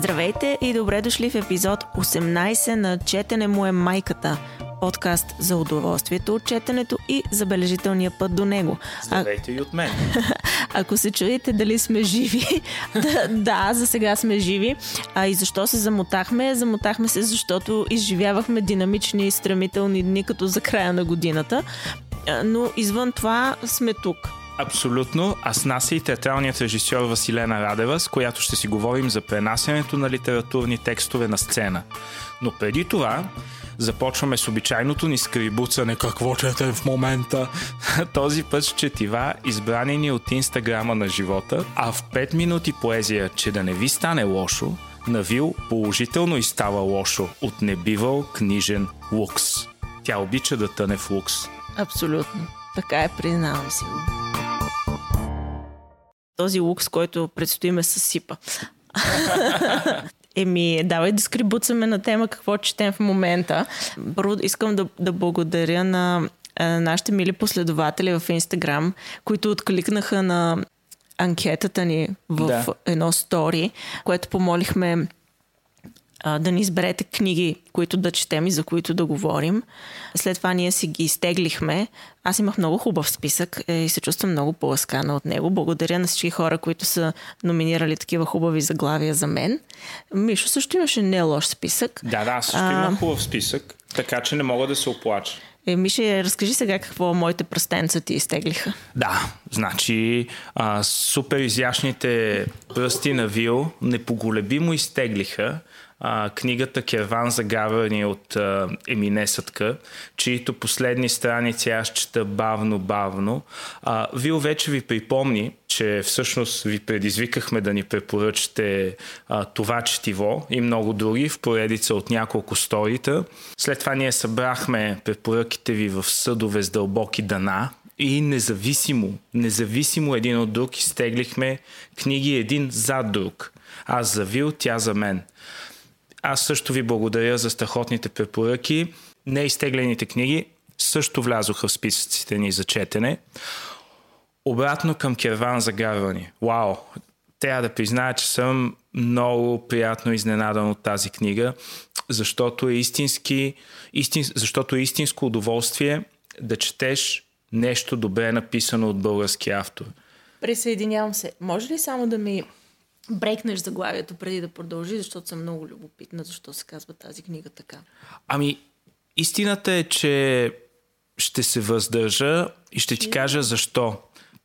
Здравейте и добре дошли в епизод 18 на Четене му е майката. Подкаст за удоволствието от четенето и забележителния път до него. Здравейте а... и от мен. Ако се чуете дали сме живи, да, да, за сега сме живи. А и защо се замотахме? Замотахме се, защото изживявахме динамични и стремителни дни като за края на годината. Но извън това сме тук. Абсолютно. А с нас е и театралният режисьор Василена Радева, с която ще си говорим за пренасянето на литературни текстове на сцена. Но преди това започваме с обичайното ни скрибуцане какво четем в момента. Този път с четива, избрани ни от инстаграма на живота, а в 5 минути поезия, че да не ви стане лошо, навил положително и става лошо от небивал книжен лукс. Тя обича да тъне в лукс. Абсолютно. Така е, признавам си го този лукс, който предстои ме съсипа. Еми, давай да скрибуцаме на тема какво четем в момента. Първо искам да, да благодаря на нашите мили последователи в Инстаграм, които откликнаха на анкетата ни в да. едно стори, което помолихме а, да ни изберете книги, които да четем и за които да говорим. След това ние си ги изтеглихме. Аз имах много хубав списък е, и се чувствам много по-ласкана от него. Благодаря на всички хора, които са номинирали такива хубави заглавия за мен. Мишо също имаше не лош списък. Да, да, също а... имах хубав списък, така че не мога да се оплача. Е, Мише, разкажи сега какво моите пръстенца ти изтеглиха. Да, значи а, супер изящните пръсти на Вил непоголебимо изтеглиха а, книгата Керван за гавани от а, Емине чието последни страници аз чета бавно-бавно. Вил вече ви припомни, че всъщност ви предизвикахме да ни препоръчате а, това четиво и много други в поредица от няколко сторита. След това ние събрахме препоръките ви в съдове с дълбоки дана, и независимо, независимо един от друг изтеглихме книги един зад друг. Аз за Вил, тя за мен. Аз също ви благодаря за страхотните препоръки. Неизтеглените книги също влязоха в списъците ни за четене. Обратно към Керван за гарвани. Вау! Трябва да призная, че съм много приятно изненадан от тази книга, защото е, истински, истин, защото е истинско удоволствие да четеш нещо добре написано от български автор. Присъединявам се. Може ли само да ми брейкнеш заглавието преди да продължи, защото съм много любопитна, защо се казва тази книга така. Ами, истината е, че ще се въздържа и ще ти кажа защо.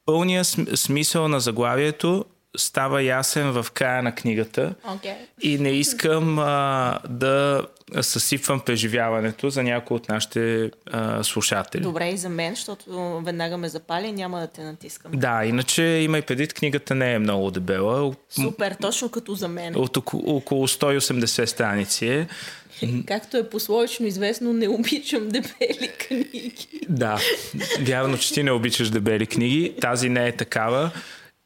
Пълният смисъл на заглавието става ясен в края на книгата okay. и не искам а, да съсипвам преживяването за някои от нашите а, слушатели. Добре и за мен, защото веднага ме запали и няма да те натискам. Да, иначе има и предвид, книгата не е много дебела. Супер, точно като за мен. От около, около 180 страници е. Както е пословично известно, не обичам дебели книги. Да, вярно, че ти не обичаш дебели книги. Тази не е такава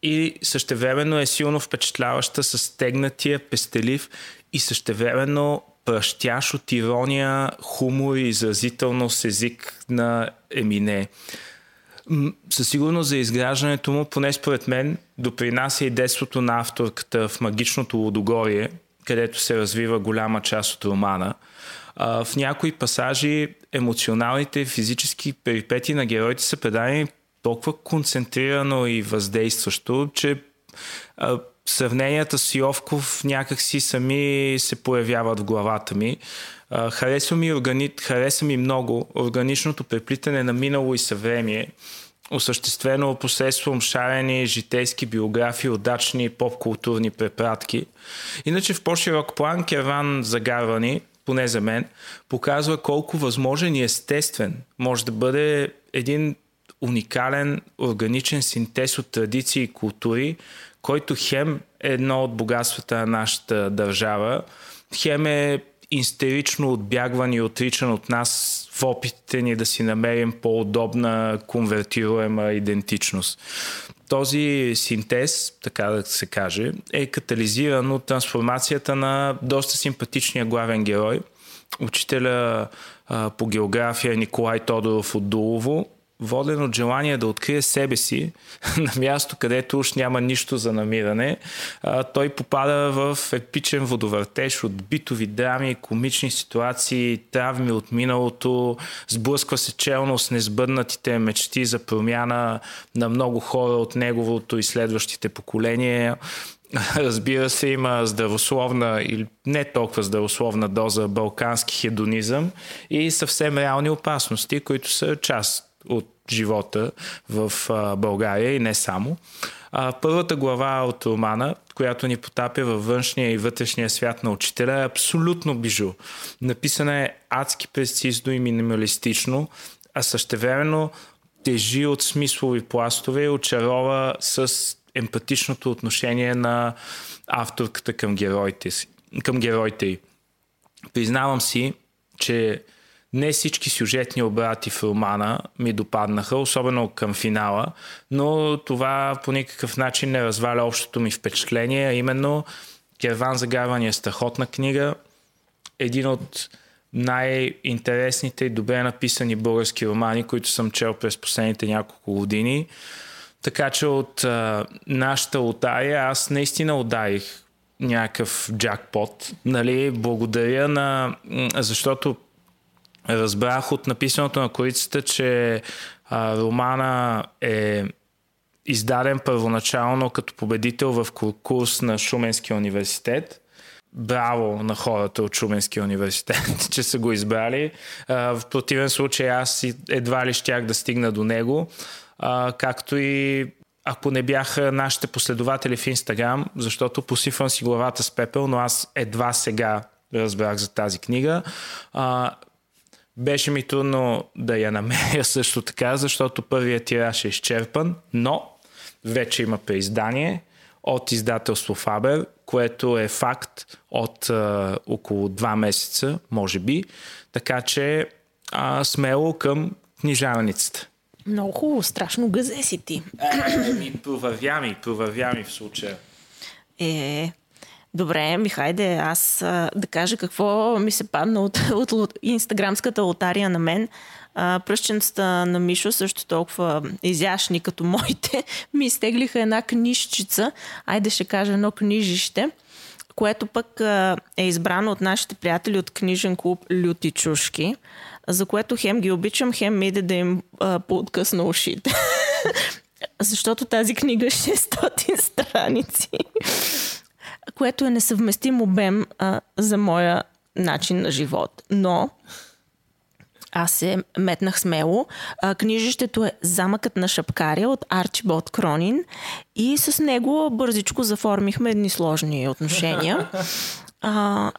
и същевременно е силно впечатляваща с стегнатия, пестелив и същевременно пръщяш от ирония, хумор и изразителност език на Емине. Със сигурност за изграждането му, поне според мен, допринася и детството на авторката в магичното Лодогорие, където се развива голяма част от романа. В някои пасажи емоционалните физически перипети на героите са предадени толкова концентрирано и въздействащо, че сравненията с Йовков някакси сами се появяват в главата ми. Харесва, ми органи... харесва ми много органичното преплитане на минало и съвремие, осъществено посредством шарени житейски биографии, удачни поп-културни препратки. Иначе в по-широк план Керван Загарвани, поне за мен, показва колко възможен и естествен може да бъде един уникален органичен синтез от традиции и култури, който хем е едно от богатствата на нашата държава, хем е истерично отбягван и отричан от нас в опитите ни да си намерим по-удобна конвертируема идентичност. Този синтез, така да се каже, е катализиран от трансформацията на доста симпатичния главен герой, учителя по география Николай Тодоров от Дулово, воден от желание да открие себе си на място, където уж няма нищо за намиране, той попада в епичен водовъртеж от битови драми, комични ситуации, травми от миналото, сблъсква се челно с несбъднатите мечти за промяна на много хора от неговото и следващите поколения. Разбира се, има здравословна или не толкова здравословна доза балкански хедонизъм и съвсем реални опасности, които са част от живота в България и не само. Първата глава от романа, която ни потапя във външния и вътрешния свят на учителя е абсолютно бижу. Написана е адски прецизно и минималистично, а същевременно тежи от смислови пластове и очарова с емпатичното отношение на авторката към героите, си, към героите й. Признавам си, че не всички сюжетни обрати в романа ми допаднаха, особено към финала, но това по никакъв начин не разваля общото ми впечатление, а именно Керван загарване е страхотна книга, един от най-интересните и добре написани български романи, които съм чел през последните няколко години. Така че от а, нашата лотария аз наистина ударих някакъв джакпот. Нали, благодаря на... Защото разбрах от написаното на корицата, че а, романа е издаден първоначално като победител в конкурс на Шуменския университет. Браво на хората от Шуменския университет, че са го избрали. А, в противен случай аз едва ли щях да стигна до него а, както и ако не бяха нашите последователи в Инстаграм, защото посифвам си главата с пепел, но аз едва сега разбрах за тази книга. А, беше ми трудно да я намеря също така, защото първият тираж е изчерпан, но вече има преиздание от издателство Фабер, което е факт от а, около два месеца, може би. Така че а, смело към книжарницата. Много хубаво, страшно гъзе си ти. Ми, провървя ми, провървя ми в случая. Е, добре, ми хайде, аз да кажа какво ми се падна от, от, от инстаграмската лотария на мен. А, пръщенцата на Мишо, също толкова изящни като моите, ми изтеглиха една книжчица, айде ще кажа едно книжище, което пък е избрано от нашите приятели от книжен клуб Люти чушки за което хем ги обичам, хем ми иде да им а, пооткъсна ушите. Защото тази книга е 600 страници, което е несъвместим обем а, за моя начин на живот. Но аз се метнах смело. А, книжището е Замъкът на шапкаря от Арчиболд Кронин и с него бързичко заформихме едни сложни отношения. А,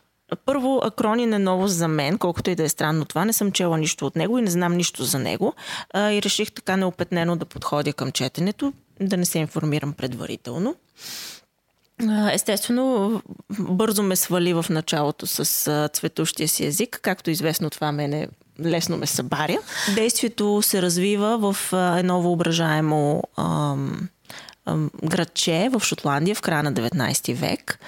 първо, Акронин е ново за мен, колкото и да е странно това. Не съм чела нищо от него и не знам нищо за него. А, и реших така неопетнено да подходя към четенето, да не се информирам предварително. Естествено, бързо ме свали в началото с цветущия си език. Както известно, това мене лесно ме събаря. Действието се развива в едно въображаемо ам, ам, градче в Шотландия в края на 19 век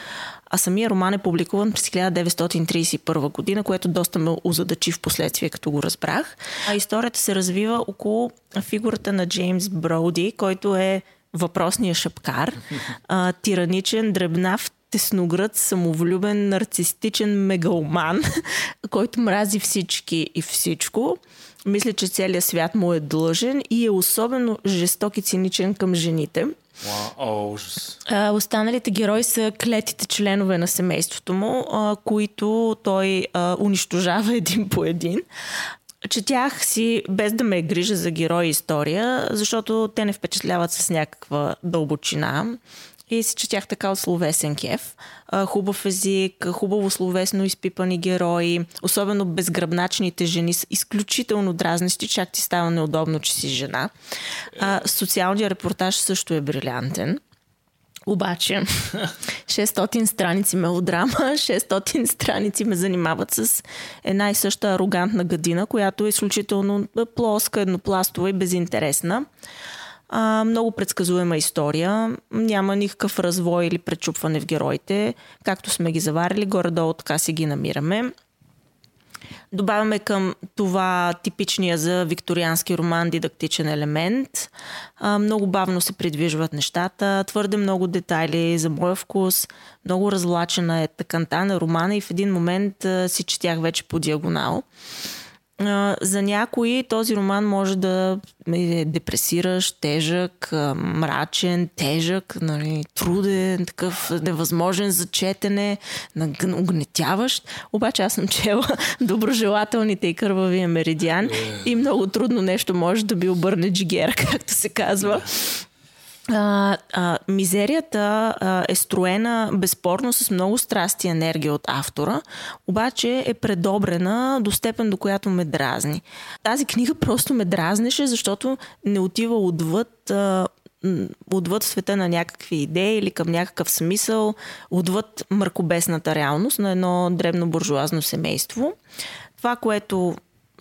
а самия роман е публикуван през 1931 година, което доста ме озадачи в последствие, като го разбрах. А историята се развива около фигурата на Джеймс Броуди, който е въпросния шапкар, а, тираничен, дребнав, тесноград, самовлюбен, нарцистичен мегалман, който мрази всички и всичко. Мисля, че целият свят му е длъжен и е особено жесток и циничен към жените. Wow, ужас. А, останалите герои са клетите членове на семейството му, а, които той а, унищожава един по един. Четях си, без да ме грижа за герой история, защото те не впечатляват с някаква дълбочина и си четях така от словесен кеф. Хубав език, хубаво словесно изпипани герои, особено безгръбначните жени са изключително дразнещи, чак ти става неудобно, че си жена. Социалният репортаж също е брилянтен. Обаче 600 страници мелодрама, 600 страници ме занимават с една и съща арогантна гадина, която е изключително плоска, еднопластова и безинтересна. А, много предсказуема история. Няма никакъв развой или пречупване в героите. Както сме ги заварили, горе-долу така си ги намираме. Добавяме към това типичния за викториански роман дидактичен елемент. А, много бавно се придвижват нещата, твърде много детайли за моя вкус, много разлачена е тъканта на романа и в един момент а, си четях вече по диагонал за някои този роман може да е депресиращ, тежък, мрачен, тежък, нали, труден, такъв невъзможен за четене, огнетяващ. Обаче аз съм чела доброжелателните и кървавия меридиан yeah. и много трудно нещо може да би обърне джигера, както се казва. Yeah. А, а, мизерията а, е строена безспорно с много страсти и енергия от автора, обаче е предобрена до степен, до която ме дразни. Тази книга просто ме дразнеше, защото не отива отвъд а, отвъд света на някакви идеи или към някакъв смисъл, отвъд мъркобесната реалност на едно дребно буржуазно семейство. Това, което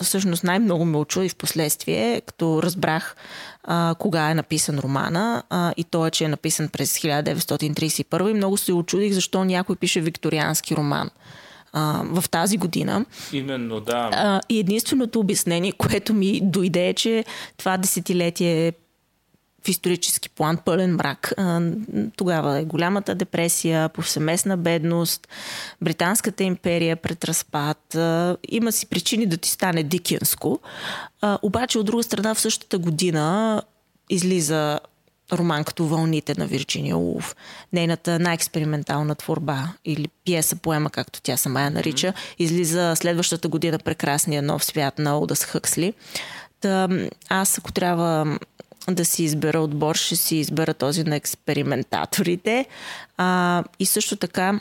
всъщност най-много ме очуди в последствие, като разбрах а, кога е написан романа а, и то е, че е написан през 1931 и много се очудих защо някой пише викториански роман а, в тази година. Именно, да. А, и единственото обяснение, което ми дойде е, че това десетилетие е в исторически план пълен мрак. Тогава е голямата депресия, повсеместна бедност, Британската империя пред разпад. Има си причини да ти стане дикенско. Обаче от друга страна в същата година излиза роман като Вълните на Вирджиния Улф. Нейната най-експериментална творба или пиеса, поема, както тя сама я нарича, излиза следващата година Прекрасния нов свят на Олдас Хъксли. Та, аз ако трябва да си избера отбор, ще си избера този на експериментаторите. А, и също така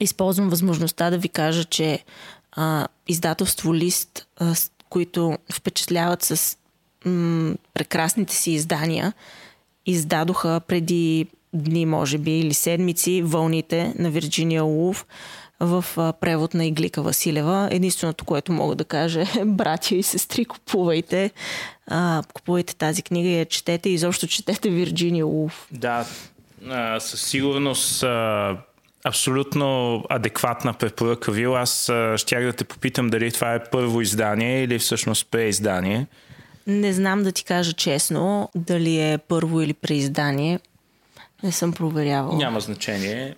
използвам възможността да ви кажа, че а, издателство Лист, а, които впечатляват с м, прекрасните си издания, издадоха преди дни, може би, или седмици вълните на Вирджиния Улф в превод на Иглика Василева. Единственото, което мога да кажа е, братя и сестри, купувайте. А, купувайте тази книга и я четете. И изобщо четете Вирджиния Улф. Да, а, със сигурност а, абсолютно адекватна препоръка ви. Аз а, щях да те попитам дали това е първо издание или всъщност преиздание. Не знам да ти кажа честно дали е първо или преиздание. Не съм проверявала. Няма значение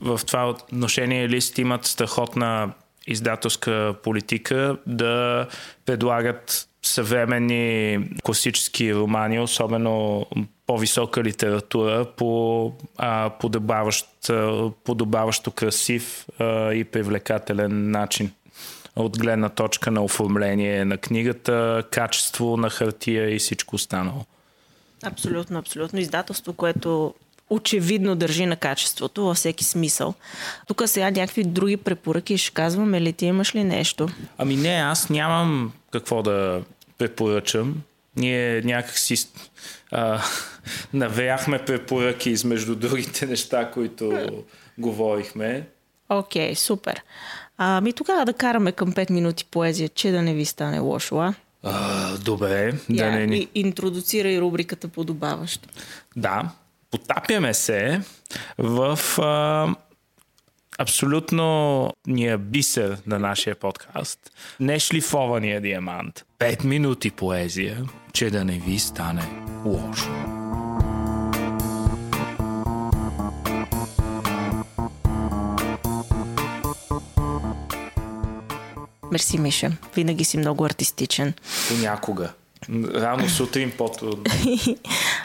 в това отношение лист имат страхотна издателска политика да предлагат съвременни класически романи, особено по-висока литература по а, подобаващ, подобаващо красив а, и привлекателен начин от гледна точка на оформление на книгата, качество на хартия и всичко останало. Абсолютно, абсолютно. Издателство, което очевидно държи на качеството във всеки смисъл. Тук сега някакви други препоръки ще казваме ли ти имаш ли нещо? Ами не, аз нямам какво да препоръчам. Ние някакси а, навяхме препоръки измежду другите неща, които говорихме. Окей, okay, супер. Ами тогава да караме към 5 минути поезия, че да не ви стане лошо, а? Uh, добре. Yeah, да не ни... Интродуцирай рубриката подобаващо. Да, потапяме се в а, абсолютно ния бисер на нашия подкаст. Нешлифования диамант. Пет минути поезия, че да не ви стане лошо. Мерси, Миша. Винаги си много артистичен. Понякога. Рано сутрин по-трудно.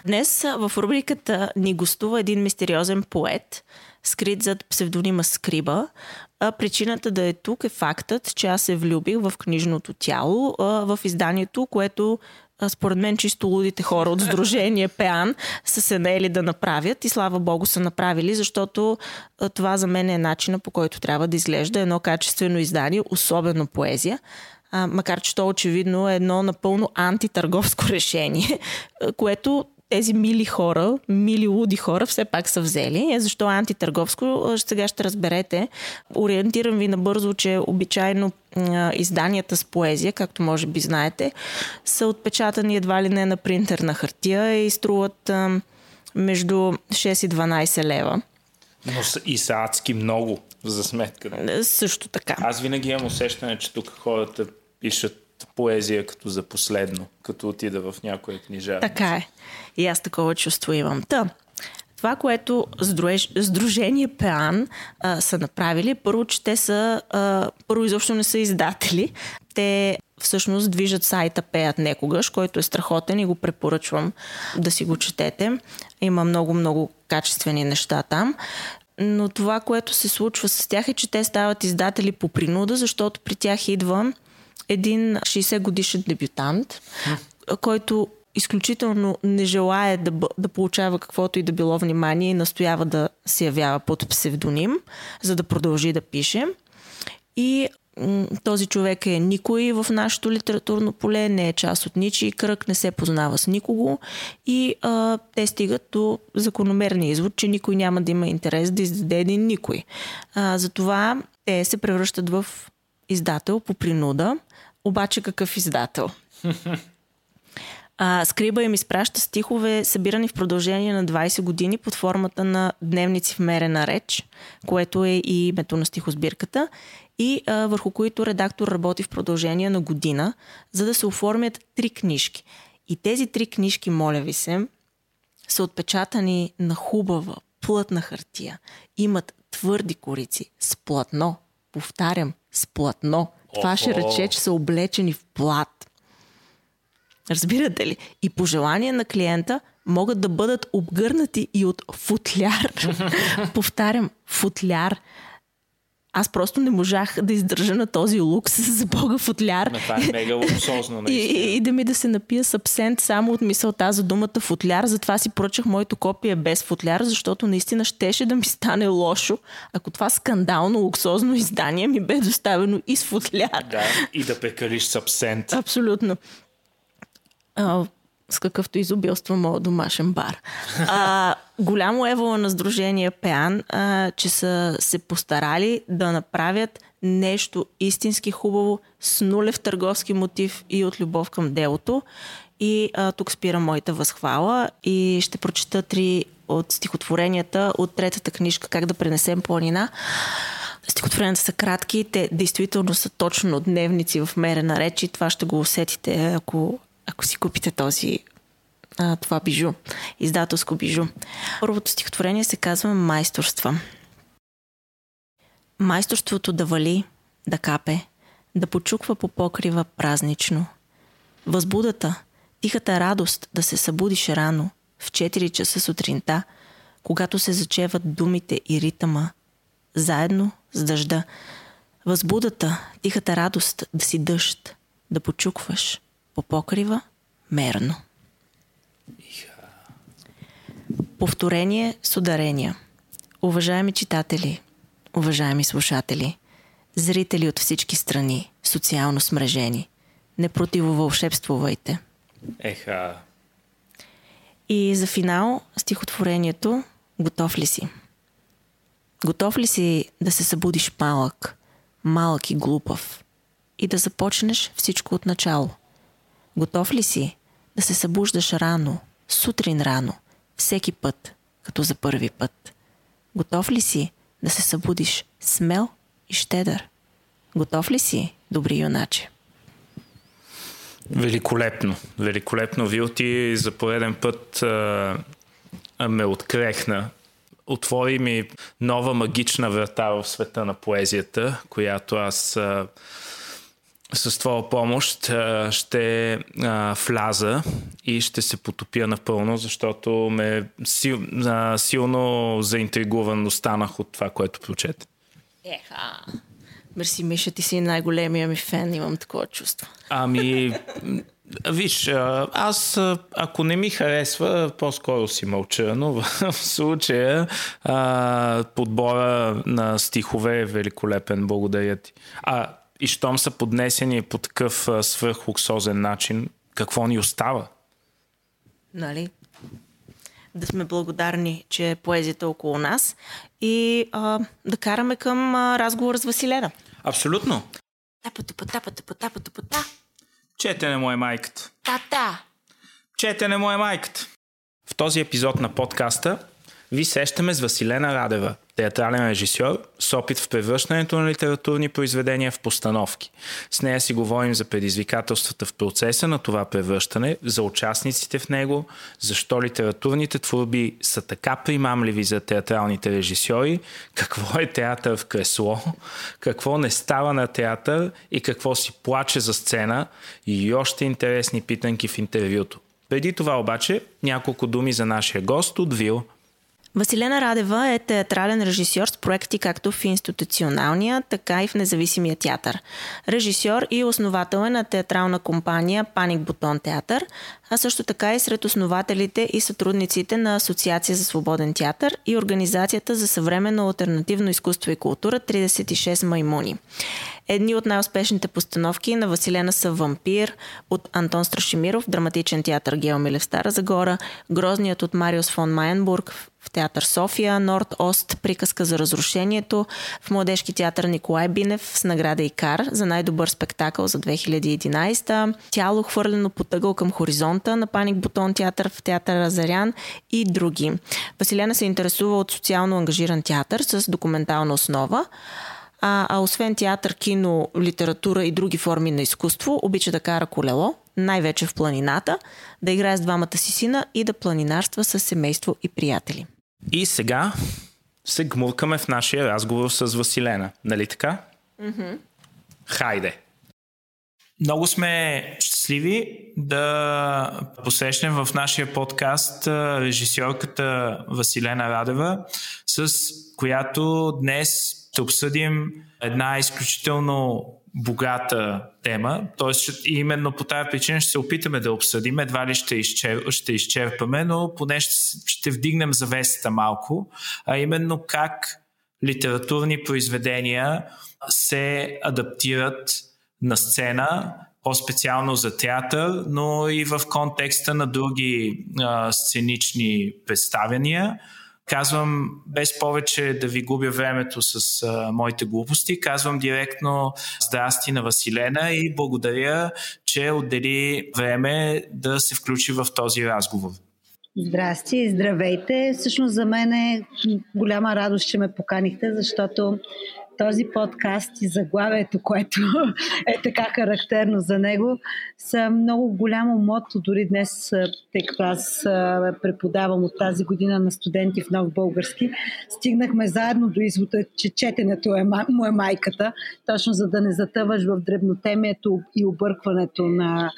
Днес в рубриката ни гостува един мистериозен поет, скрит зад псевдонима Скриба. А причината да е тук е фактът, че аз се влюбих в книжното тяло в изданието, което според мен чисто лудите хора от Сдружение Пеан са се наели да направят и слава богу са направили, защото това за мен е начина по който трябва да изглежда едно качествено издание, особено поезия а, макар че то очевидно е едно напълно антитърговско решение, което тези мили хора, мили луди хора все пак са взели. Е, защо е антитърговско, сега ще разберете. Ориентирам ви набързо, че обичайно изданията с поезия, както може би знаете, са отпечатани едва ли не на принтер на хартия и струват между 6 и 12 лева. Но и са адски много. за сметка. Също така. Аз винаги имам усещане, че тук хората пишат поезия като за последно, като отида в някоя книжа. Така е. И аз такова чувство имам. Та, това, което Сдружение Пеан а, са направили, първо, че те са, а, първо изобщо не са издатели. Те всъщност движат сайта Пеят некогаш, който е страхотен и го препоръчвам да си го четете. Има много-много качествени неща там. Но това, което се случва с тях е, че те стават издатели по принуда, защото при тях идва един 60 годишен дебютант, който изключително не желая да, да получава каквото и да било внимание и настоява да се явява под псевдоним, за да продължи да пише. И този човек е никой в нашето литературно поле, не е част от ничий кръг, не се познава с никого и а, те стигат до закономерния извод, че никой няма да има интерес да издаде един никой. А, затова те се превръщат в издател по принуда. Обаче какъв издател? А, Скриба им изпраща стихове, събирани в продължение на 20 години под формата на дневници в мерена реч, което е и името на стихосбирката, и а, върху които редактор работи в продължение на година, за да се оформят три книжки. И тези три книжки, моля ви се, са отпечатани на хубава, плътна хартия. Имат твърди корици с платно. Повтарям, с платно. Това ще рече, че са облечени в плат. Разбирате ли? И по желание на клиента могат да бъдат обгърнати и от футляр. Повтарям, футляр. Аз просто не можах да издържа на този лукс за бога футляр. Но това е мега луксозно, и, и, и да ми да се напия с абсент само от мисълта за думата футляр. Затова си поръчах моето копие без футляр, защото наистина щеше да ми стане лошо, ако това скандално луксозно издание ми бе доставено и с футляр. Да, и да пекалиш с абсент. Абсолютно а, с какъвто изобилства моят домашен бар. А, голямо евола на Сдружение Пеан, а, че са се постарали да направят нещо истински хубаво с нулев търговски мотив и от любов към делото. И а, тук спира моята възхвала и ще прочета три от стихотворенията от третата книжка Как да пренесем планина. Стихотворенията са кратки, те действително са точно дневници в мерена реч и това ще го усетите, ако ако си купите този а, това бижу, издателско бижу. Първото стихотворение се казва Майсторства. Майсторството да вали, да капе, да почуква по покрива празнично. Възбудата, тихата радост да се събудиш рано, в 4 часа сутринта, когато се зачеват думите и ритъма, заедно с дъжда. Възбудата, тихата радост да си дъжд, да почукваш, по покрива мерно. Повторение с ударения. Уважаеми читатели, уважаеми слушатели, зрители от всички страни, социално смрежени, не противовълшебствувайте. Еха. И за финал стихотворението Готов ли си? Готов ли си да се събудиш малък, малък и глупав и да започнеш всичко от начало? Готов ли си да се събуждаш рано, сутрин рано, всеки път, като за първи път? Готов ли си да се събудиш смел и щедър? Готов ли си, добри юначе? Великолепно, великолепно. Вилти за пореден път а, ме открехна. Отвори ми нова магична врата в света на поезията, която аз а, с твоя помощ ще а, вляза и ще се потопя напълно, защото ме сил, а, силно заинтригуван останах от това, което прочете. Еха. Мерси, Миша, ти си най-големия ми фен, имам такова чувство. Ами, виж, аз ако не ми харесва, по-скоро си мълча, но в случая а, подбора на стихове е великолепен, благодаря ти. А и щом са поднесени по такъв свърхлуксозен начин, какво ни остава? Нали? Да сме благодарни, че е поезията около нас и а, да караме към а, разговор с Василена. Абсолютно. Тапа-тупа, тапа-тупа, тапа-тупа, та. Четене му е майката. Та-та. Четене му е майката. В този епизод на подкаста ви сещаме с Василена Радева, театрален режисьор с опит в превръщането на литературни произведения в постановки. С нея си говорим за предизвикателствата в процеса на това превръщане, за участниците в него, защо литературните творби са така примамливи за театралните режисьори, какво е театър в кресло, какво не става на театър и какво си плаче за сцена и още интересни питанки в интервюто. Преди това обаче няколко думи за нашия гост от Вил – Василена Радева е театрален режисьор с проекти както в институционалния, така и в независимия театър. Режисьор и основател е на театрална компания Паник Бутон театър, а също така и сред основателите и сътрудниците на Асоциация за свободен театър и Организацията за съвременно альтернативно изкуство и култура 36 маймуни. Едни от най-успешните постановки на Василена са Вампир от Антон Страшимиров, драматичен театър Геомилев Стара Загора, Грозният от Мариус фон Майенбург в театър София, Норд-Ост, приказка за разрушението, в Младежки театър Николай Бинев с награда Икар за най-добър спектакъл за 2011, Тяло хвърлено по тъгъл към хоризонта на Паник Бутон театър в театър Азарян и други. Василена се интересува от социално ангажиран театър с документална основа. А, а освен театър, кино, литература и други форми на изкуство, обича да кара колело, най-вече в планината, да играе с двамата си сина и да планинарства с семейство и приятели. И сега се гмуркаме в нашия разговор с Василена. Нали така? Mm-hmm. Хайде! Много сме щастливи да посрещнем в нашия подкаст режисьорката Василена Радева, с която днес ще обсъдим една изключително богата тема. Тоест, именно по тази причина ще се опитаме да обсъдим. Едва ли ще, изчер... ще изчерпаме, но поне ще, ще вдигнем завесата малко. А именно как литературни произведения се адаптират на сцена, по-специално за театър, но и в контекста на други а, сценични представяния Казвам без повече да ви губя времето с а, моите глупости. Казвам директно здрасти на Василена и благодаря, че отдели време да се включи в този разговор. Здрасти здравейте. Всъщност за мен е голяма радост, че ме поканихте, защото този подкаст и заглавието, което е така характерно за него, са много голямо мото. Дори днес, тъй като аз преподавам от тази година на студенти в нов български, стигнахме заедно до извода, че четенето е, му е майката, точно за да не затъваш в дребнотемието и объркването на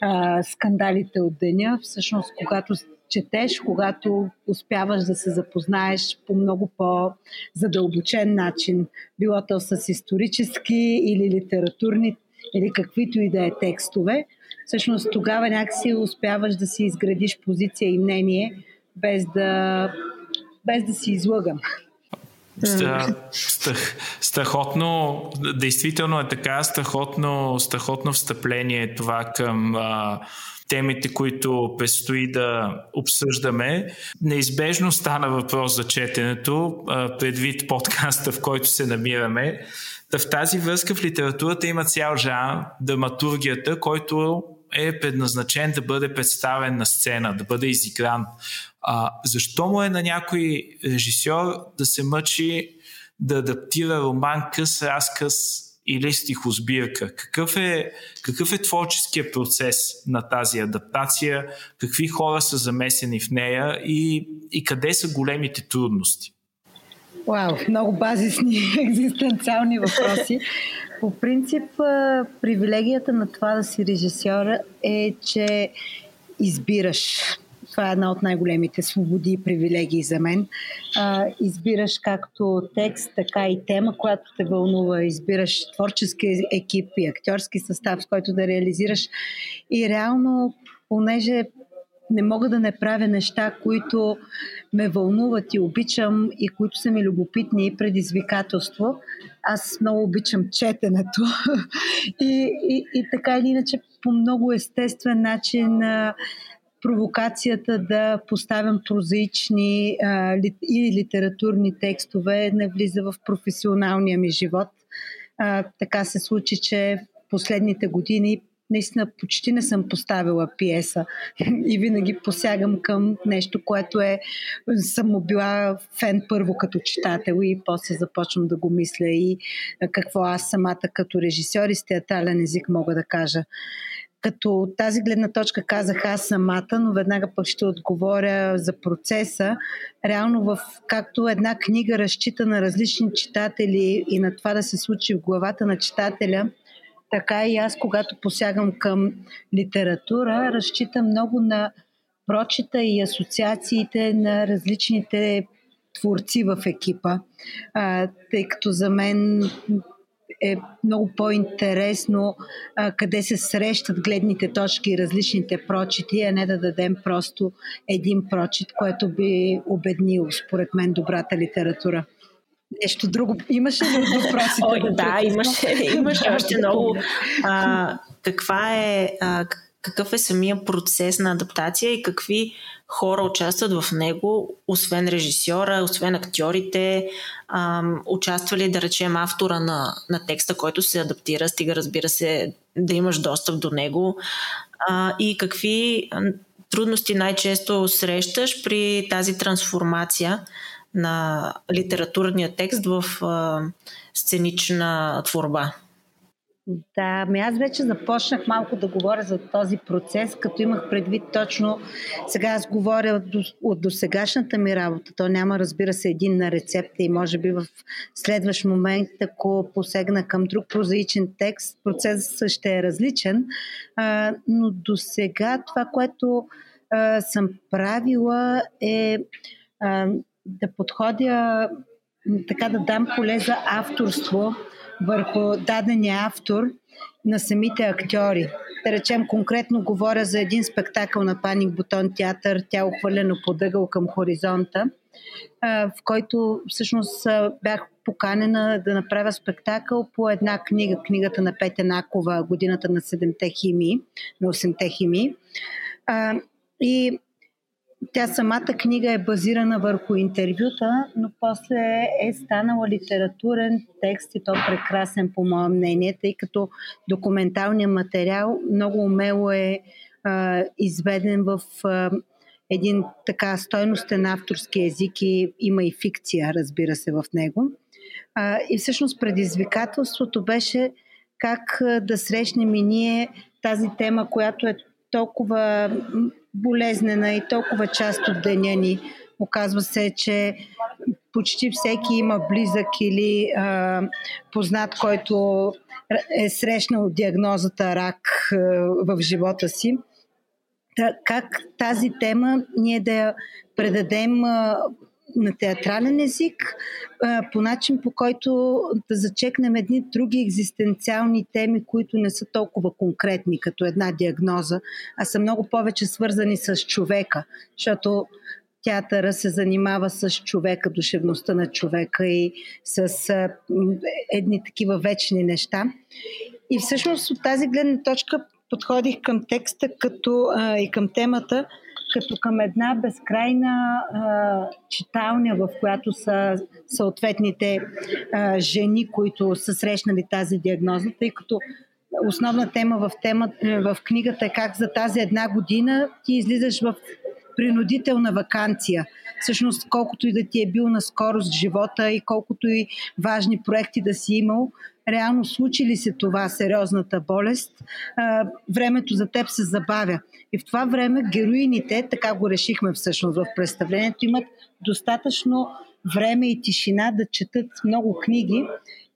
а, скандалите от деня. Всъщност, когато четеш, когато успяваш да се запознаеш по много по-задълбочен начин, било то с исторически или литературни, или каквито и да е текстове. Всъщност тогава някакси успяваш да си изградиш позиция и мнение, без да, без да си излъган. Страхотно, действително е така, страхотно, страхотно встъпление това към а, темите, които предстои да обсъждаме. Неизбежно стана въпрос за четенето, предвид подкаста, в който се намираме. Та в тази връзка в литературата има цял жанр, драматургията, който е предназначен да бъде представен на сцена, да бъде изигран. А, защо му е на някой режисьор да се мъчи да адаптира роман, къс разказ или стихосбирка. Какъв е, какъв е творческия процес на тази адаптация? Какви хора са замесени в нея и, и къде са големите трудности? Вау, много базисни екзистенциални въпроси. По принцип, привилегията на това да си режисьора е, че избираш това е една от най-големите свободи и привилегии за мен. А, избираш както текст, така и тема, която те вълнува. Избираш творчески екип и актьорски състав, с който да реализираш. И реално, понеже не мога да не правя неща, които ме вълнуват и обичам и които са ми любопитни и предизвикателство. Аз много обичам четенето и, и, и така или иначе по много естествен начин провокацията да поставям прозаични а, ли, и литературни текстове не влиза в професионалния ми живот. А, така се случи, че последните години наистина почти не съм поставила пиеса и винаги посягам към нещо, което е съм била фен първо като читател и после започвам да го мисля и какво аз самата като режисьор и с театрален език мога да кажа. Като тази гледна точка казах аз самата, но веднага пък ще отговоря за процеса. Реално в както една книга разчита на различни читатели и на това да се случи в главата на читателя, така и аз, когато посягам към литература, разчитам много на прочита и асоциациите на различните творци в екипа, а, тъй като за мен е много по-интересно а, къде се срещат гледните точки и различните прочити, а не да дадем просто един прочит, което би обеднил, според мен, добрата литература. Нещо друго. Имаше ли въпроси? О, да, имаше, имаше още много. А, каква е, а, какъв е самия процес на адаптация и какви хора участват в него, освен режисьора, освен актьорите, ам, участва ли, да речем, автора на, на текста, който се адаптира, стига, разбира се, да имаш достъп до него а, и какви трудности най-често срещаш при тази трансформация на литературния текст в а, сценична творба. Да, ами аз вече започнах малко да говоря за този процес, като имах предвид точно, сега аз говоря от, от досегашната ми работа, то няма разбира се един на рецепта и може би в следващ момент, ако посегна към друг прозаичен текст, процесът ще е различен, а, но до сега това, което а, съм правила е а, да подходя, така да дам поле за авторство, върху дадения автор на самите актьори. Да речем, конкретно говоря за един спектакъл на Паник Бутон театър, тя е охвърлено подъгъл към хоризонта, в който всъщност бях поканена да направя спектакъл по една книга, книгата на Петя Накова, годината на седемте химии, на 8-те химии. И тя самата книга е базирана върху интервюта, но после е станала литературен текст и то прекрасен по мое мнение, тъй като документалният материал много умело е а, изведен в а, един така стойностен авторски език и има и фикция, разбира се, в него. А, и всъщност предизвикателството беше как да срещнем и ние тази тема, която е толкова болезнена и толкова част от деня ни. Оказва се, че почти всеки има близък или а, познат, който е срещнал диагнозата рак а, в живота си. Та, как тази тема ние да я предадем а, на театрален език, по начин по който да зачекнем едни други екзистенциални теми, които не са толкова конкретни като една диагноза, а са много повече свързани с човека, защото театъра се занимава с човека, душевността на човека и с едни такива вечни неща. И всъщност от тази гледна точка подходих към текста като, а, и към темата като към една безкрайна а, читалня, в която са съответните а, жени, които са срещнали тази диагноза, тъй като основна тема в, тема, в книгата е как за тази една година ти излизаш в принудителна вакансия. Всъщност, колкото и да ти е бил на скорост живота и колкото и важни проекти да си имал, реално случи ли се това сериозната болест, времето за теб се забавя. И в това време героините, така го решихме всъщност в представлението, имат достатъчно време и тишина да четат много книги.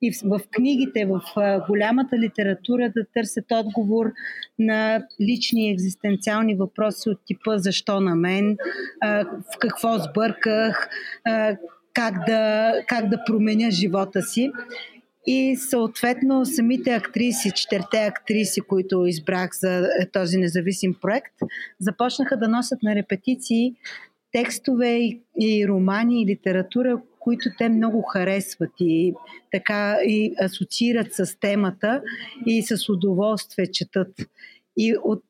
И в книгите, в голямата литература да търсят отговор на лични екзистенциални въпроси от типа защо на мен, в какво сбърках, как да, как да променя живота си. И съответно самите актриси, четирте актриси, които избрах за този независим проект, започнаха да носят на репетиции текстове и, и романи и литература, които те много харесват и така и асоциират с темата и с удоволствие четат. И от,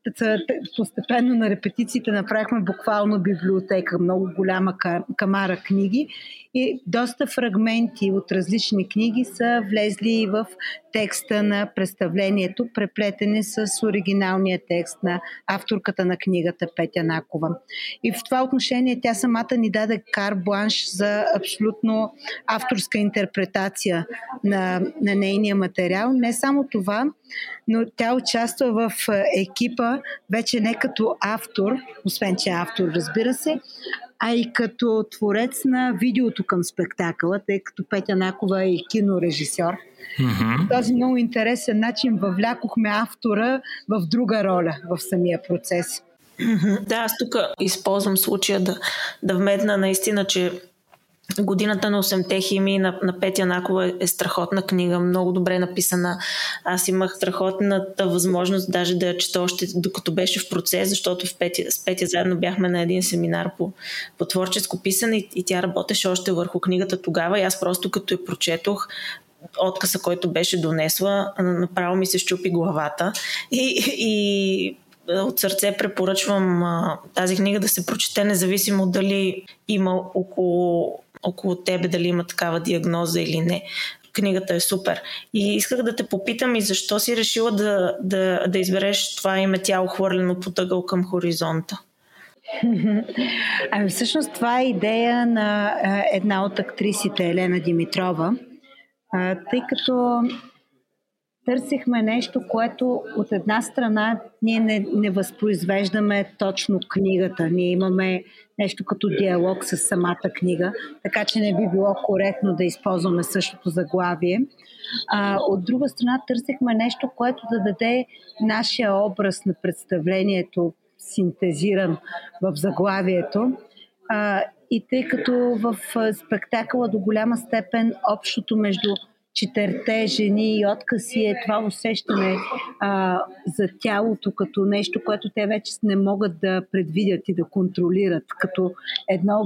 постепенно на репетициите направихме буквално библиотека, много голяма камара книги и доста фрагменти от различни книги са влезли в текста на представлението, преплетени с оригиналния текст на авторката на книгата Петя Накова. И в това отношение тя самата ни даде кар бланш за абсолютно авторска интерпретация на, на нейния материал. Не само това, но тя участва в екипа вече не като автор, освен че е автор, разбира се, а и като творец на видеото към спектакъла, тъй като Петя Накова е и кинорежисьор. Mm-hmm. Този много интересен начин въвлякохме автора в друга роля в самия процес. Да, аз тук използвам случая да, да вметна наистина, че Годината на 8-те химии на, на Петя Накова е страхотна книга, много добре написана. Аз имах страхотната възможност даже да я чета още докато беше в процес, защото в Петя, с Петя заедно бяхме на един семинар по, по творческо писане и, и тя работеше още върху книгата тогава и аз просто като я прочетох, отказа, който беше донесла, направо ми се щупи главата и, и от сърце препоръчвам а, тази книга да се прочете, независимо дали има около около тебе дали има такава диагноза или не. Книгата е супер. И исках да те попитам и защо си решила да, да, да избереш това име тяло хвърлено по тъгъл към хоризонта. Ами всъщност това е идея на една от актрисите Елена Димитрова, тъй като търсихме нещо, което от една страна ние не, не възпроизвеждаме точно книгата. Ние имаме нещо като диалог с самата книга, така че не би било коректно да използваме същото заглавие. А, от друга страна търсихме нещо, което да даде нашия образ на представлението, синтезиран в заглавието. А, и тъй като в спектакъла до голяма степен общото между четирте жени и откъси е това усещане а, за тялото като нещо, което те вече не могат да предвидят и да контролират, като едно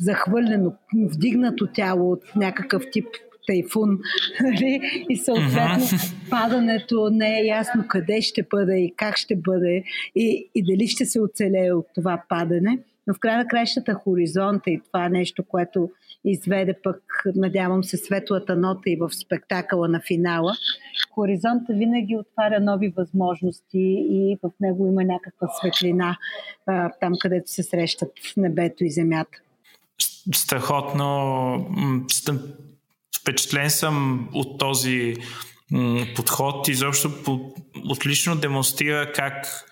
захвърлено, вдигнато тяло от някакъв тип тайфун. Нали? И съответно падането не е ясно къде ще бъде и как ще бъде и, и дали ще се оцелее от това падане. Но в края на краищата хоризонта и това нещо, което изведе пък, надявам се, светлата нота и в спектакъла на финала. Хоризонта винаги отваря нови възможности и в него има някаква светлина там, където се срещат небето и земята. Страхотно. Впечатлен съм от този подход. Изобщо отлично демонстрира как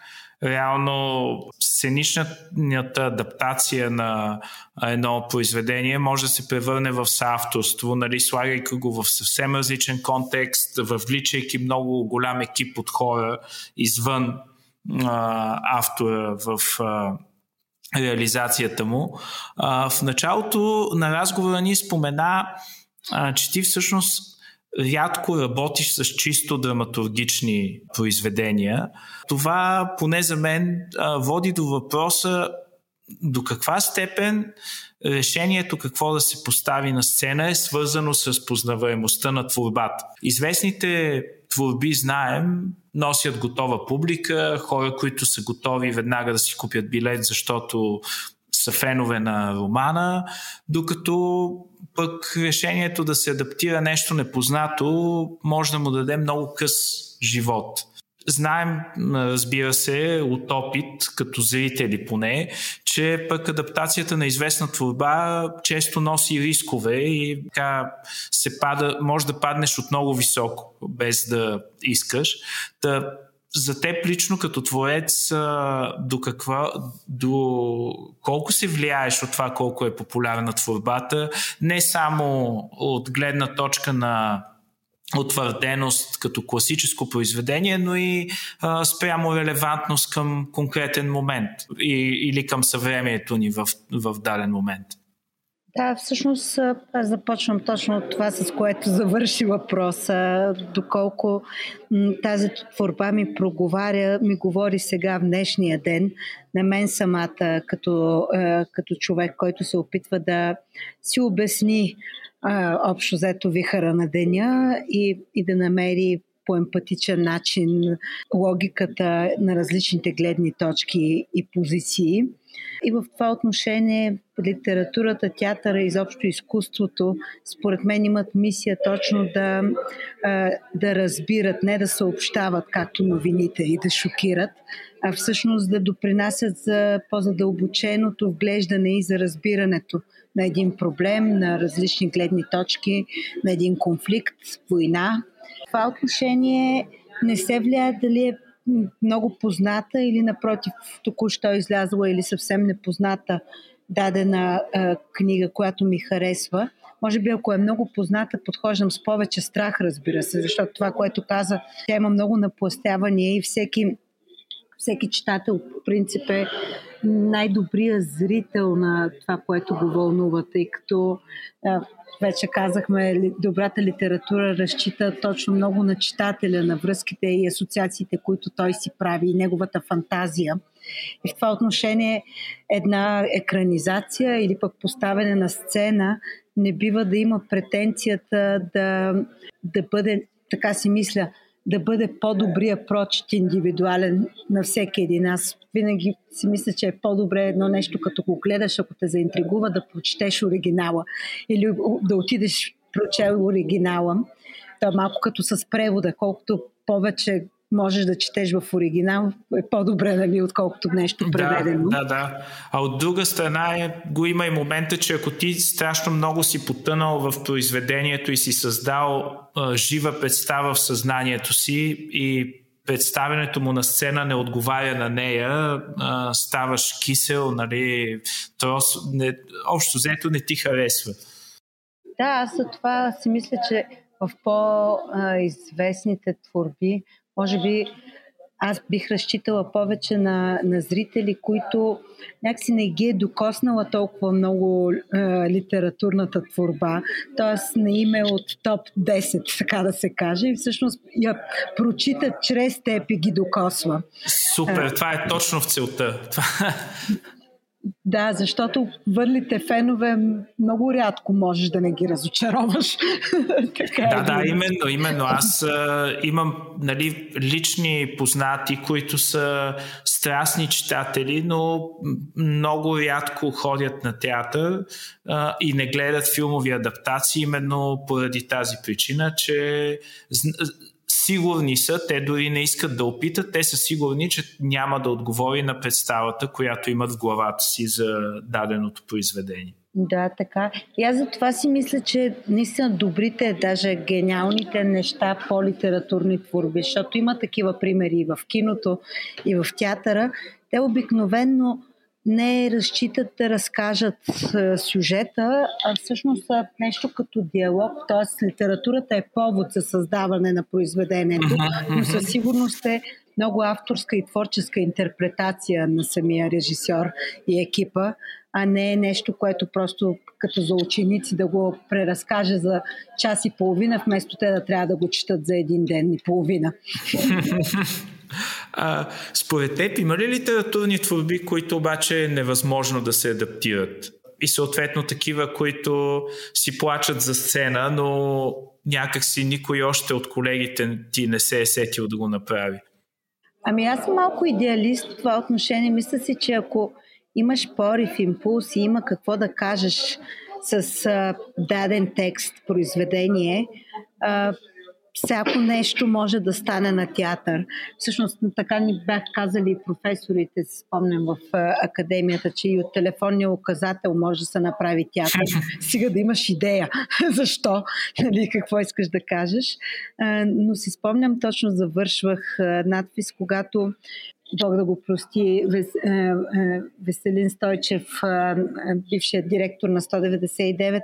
реално сценичната адаптация на едно произведение може да се превърне в съавторство, нали, слагайки го в съвсем различен контекст, въвличайки много голям екип от хора извън а, автора в а, реализацията му. А, в началото на разговора ни спомена, а, че ти всъщност рядко работиш с чисто драматургични произведения. Това, поне за мен, води до въпроса до каква степен решението какво да се постави на сцена е свързано с познаваемостта на творбата. Известните творби, знаем, носят готова публика, хора, които са готови веднага да си купят билет, защото са фенове на романа, докато пък решението да се адаптира нещо непознато може да му даде много къс живот. Знаем, разбира се, от опит, като зрители поне, че пък адаптацията на известна творба често носи рискове и така се пада, може да паднеш от много високо, без да искаш. Та, за теб лично като творец до каква, до колко се влияеш от това колко е популярна творбата, не само от гледна точка на утвърденост като класическо произведение, но и а, спрямо релевантност към конкретен момент и, или към съвремието ни в, в даден момент. Да, всъщност аз започвам точно от това, с което завърши въпроса. Доколко тази творба ми проговаря, ми говори сега в днешния ден, на мен самата, като, като човек, който се опитва да си обясни общо взето вихара на деня и, и да намери по емпатичен начин логиката на различните гледни точки и позиции. И в това отношение литературата, театъра, изобщо изкуството, според мен имат мисия точно да, да разбират, не да съобщават както новините и да шокират, а всъщност да допринасят за по-задълбоченото вглеждане и за разбирането на един проблем, на различни гледни точки, на един конфликт, война. В това отношение не се влияе дали е много позната или напротив току-що излязла или съвсем непозната дадена а, книга, която ми харесва. Може би ако е много позната, подхождам с повече страх, разбира се, защото това, което каза, тя има много напластявания и всеки, всеки читател по принцип е най-добрия зрител на това, което го вълнува, тъй като вече казахме, добрата литература разчита точно много на читателя, на връзките и асоциациите, които той си прави и неговата фантазия. И в това отношение една екранизация или пък поставяне на сцена не бива да има претенцията да, да бъде, така си мисля, да бъде по-добрия прочит индивидуален на всеки един. Аз винаги си мисля, че е по-добре едно нещо, като го гледаш, ако те заинтригува, да прочетеш оригинала или да отидеш прочел оригинала. Е малко като с превода, колкото повече можеш да четеш в оригинал, е по-добре, нали, отколкото нещо преведено. Да, да, да. А от друга страна е, го има и момента, че ако ти страшно много си потънал в произведението и си създал а, жива представа в съзнанието си и представянето му на сцена не отговаря на нея, а, ставаш кисел, нали, трос, не, общо взето не ти харесва. Да, аз за това си мисля, че в по-известните творби може би аз бих разчитала повече на, на зрители, които някакси не ги е докоснала толкова много е, литературната творба, т.е. не име от топ 10, така да се каже, и всъщност я прочитат чрез теб и ги докосва. Супер, това е точно в целта. Да, защото върлите фенове много рядко можеш да не ги разочароваш. така е да, да, именно, именно. Аз а, имам нали, лични познати, които са страстни читатели, но много рядко ходят на театър а, и не гледат филмови адаптации, именно поради тази причина, че сигурни са, те дори не искат да опитат, те са сигурни, че няма да отговори на представата, която имат в главата си за даденото произведение. Да, така. И аз за това си мисля, че наистина добрите, даже гениалните неща по литературни творби, защото има такива примери и в киното, и в театъра, те обикновенно не разчитат да разкажат сюжета, а всъщност са нещо като диалог, т.е. литературата е повод за създаване на произведението, но със сигурност е много авторска и творческа интерпретация на самия режисьор и екипа, а не е нещо, което просто като за ученици да го преразкаже за час и половина, вместо те да трябва да го четат за един ден и половина. А, според теб има ли литературни творби, които обаче е невъзможно да се адаптират? И съответно такива, които си плачат за сцена, но някакси никой още от колегите ти не се е сетил да го направи. Ами аз съм малко идеалист в това отношение. Мисля си, че ако имаш порив, импулс и има какво да кажеш с а, даден текст, произведение, а, всяко нещо може да стане на театър. Всъщност така ни бях казали и професорите, си спомням в академията, че и от телефонния указател може да се направи театър. Сега да имаш идея защо, нали, какво искаш да кажеш. Но си спомням, точно завършвах надпис, когато Бог да го прости, Вес, е, е, Веселин Стойчев, е, бившият директор на 199,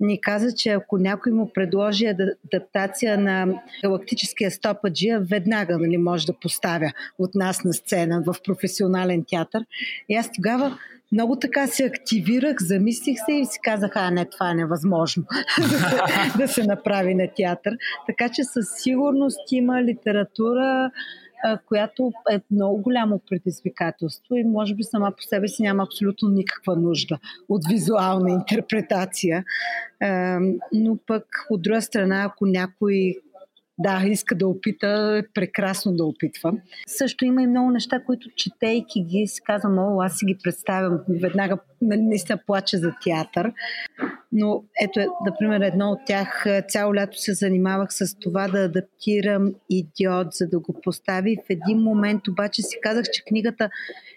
ни каза, че ако някой му предложи адаптация на галактическия стопаджия, веднага нали, може да поставя от нас на сцена в професионален театър. И аз тогава много така се активирах, замислих се и си казах, а не, това е невъзможно да се направи на театър. Така че със сигурност има литература, която е много голямо предизвикателство и може би сама по себе си няма абсолютно никаква нужда от визуална интерпретация. Но пък от друга страна, ако някой да, иска да опита, е прекрасно да опитва. Също има и много неща, които четейки ги си казвам, о, аз си ги представям, веднага наистина плача за театър. Но ето, например, едно от тях, цяло лято се занимавах с това да адаптирам идиот, за да го постави. В един момент обаче си казах, че книгата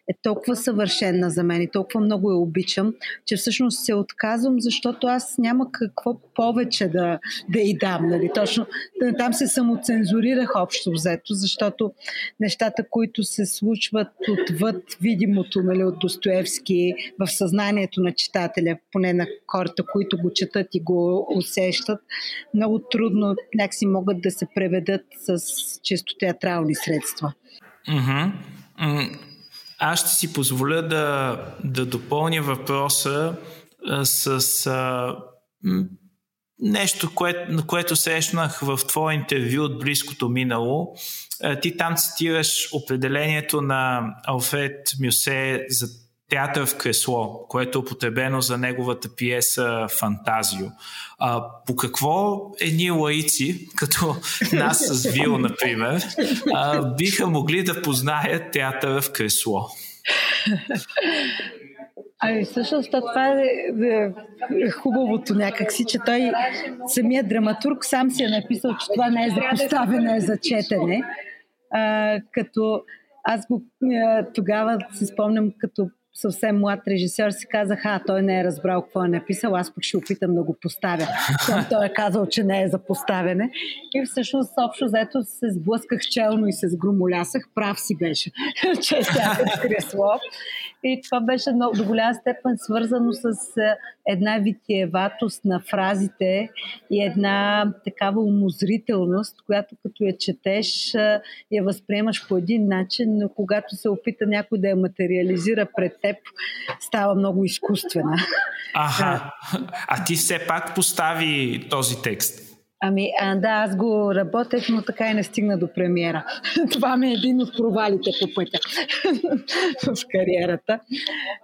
е толкова съвършена за мен и толкова много я обичам, че всъщност се отказвам, защото аз няма какво повече да, да й дам. Нали? Точно там се самоцензурирах общо взето, защото нещата, които се случват отвъд видимото нали, от Достоевски в съзнанието на читателя, поне на хората, които го четат и го усещат, много трудно някакси могат да се преведат с чисто театрални средства. Mm-hmm. Аз ще си позволя да, да допълня въпроса с а, нещо, кое, на което срещнах в твое интервю от близкото минало. А, ти там цитираш определението на Алфред Мюсе за театър в кресло, което е употребено за неговата пиеса Фантазио. А, по какво едни лаици, като нас с Вил, например, а, биха могли да познаят театъра в кресло? Ами всъщност това е, е, е хубавото някакси, че той самият драматург сам си е написал, че това не е за поставяне, е за четене. А, като аз го тогава си спомням, като съвсем млад режисьор си казах, а, той не е разбрал какво е написал, аз пък ще опитам да го поставя. той е казал, че не е за поставяне. И всъщност общо заето се сблъсках челно и се сгромолясах. Прав си беше, че е кресло. И това беше много, до голяма степен свързано с една витиеватост на фразите и една такава умозрителност, която като я четеш, я възприемаш по един начин, но когато се опита някой да я материализира пред теб, става много изкуствена. Аха. А ти все пак постави този текст. Ами, а, да, аз го работех, но така и не стигна до премиера. Това ми е един от провалите по пътя в кариерата.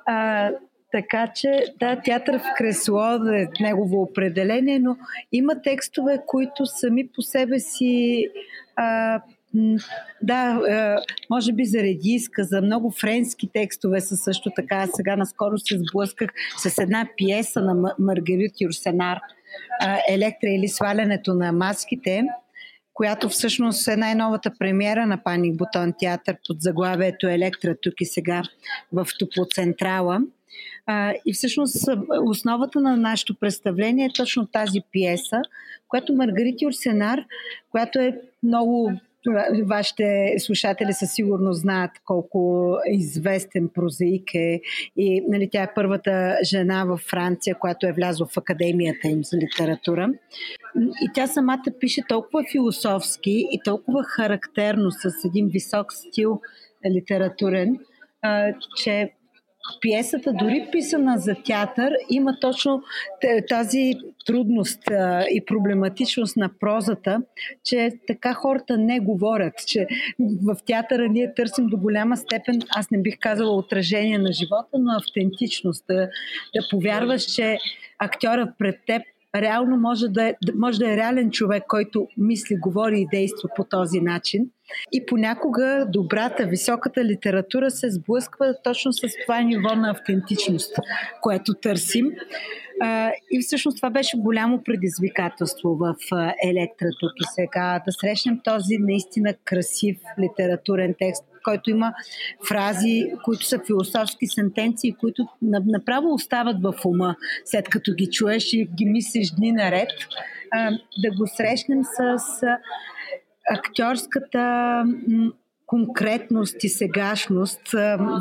А, така че, да, театър в кресло е негово определение, но има текстове, които сами по себе си а, да, може би заради изказа. Много френски текстове са също така. Сега наскоро се сблъсках с една пиеса на Маргарит Юрсенар – Електра или свалянето на маските, която всъщност е най-новата премиера на Паник Бутон театър под заглавието Електра тук и сега в Топлоцентрала. И всъщност основата на нашето представление е точно тази пиеса, която Маргарити Орсенар, която е много Вашите слушатели със сигурност знаят колко известен прозаик е и нали, тя е първата жена във Франция, която е влязла в академията им за литература. И тя самата пише толкова философски и толкова характерно с един висок стил литературен, че пиесата, дори писана за театър, има точно тази трудност и проблематичност на прозата, че така хората не говорят, че в театъра ние търсим до голяма степен, аз не бих казала отражение на живота, но автентичност. Да, да повярваш, че актьора пред теб реално може да, е, може да е реален човек, който мисли, говори и действа по този начин. И понякога добрата, високата литература се сблъсква точно с това ниво на автентичност, което търсим. И всъщност това беше голямо предизвикателство в Електра тук и сега. Да срещнем този наистина красив литературен текст, който има фрази, които са философски сентенции, които направо остават в ума, след като ги чуеш и ги мислиш дни наред. Да го срещнем с актьорската конкретност и сегашност.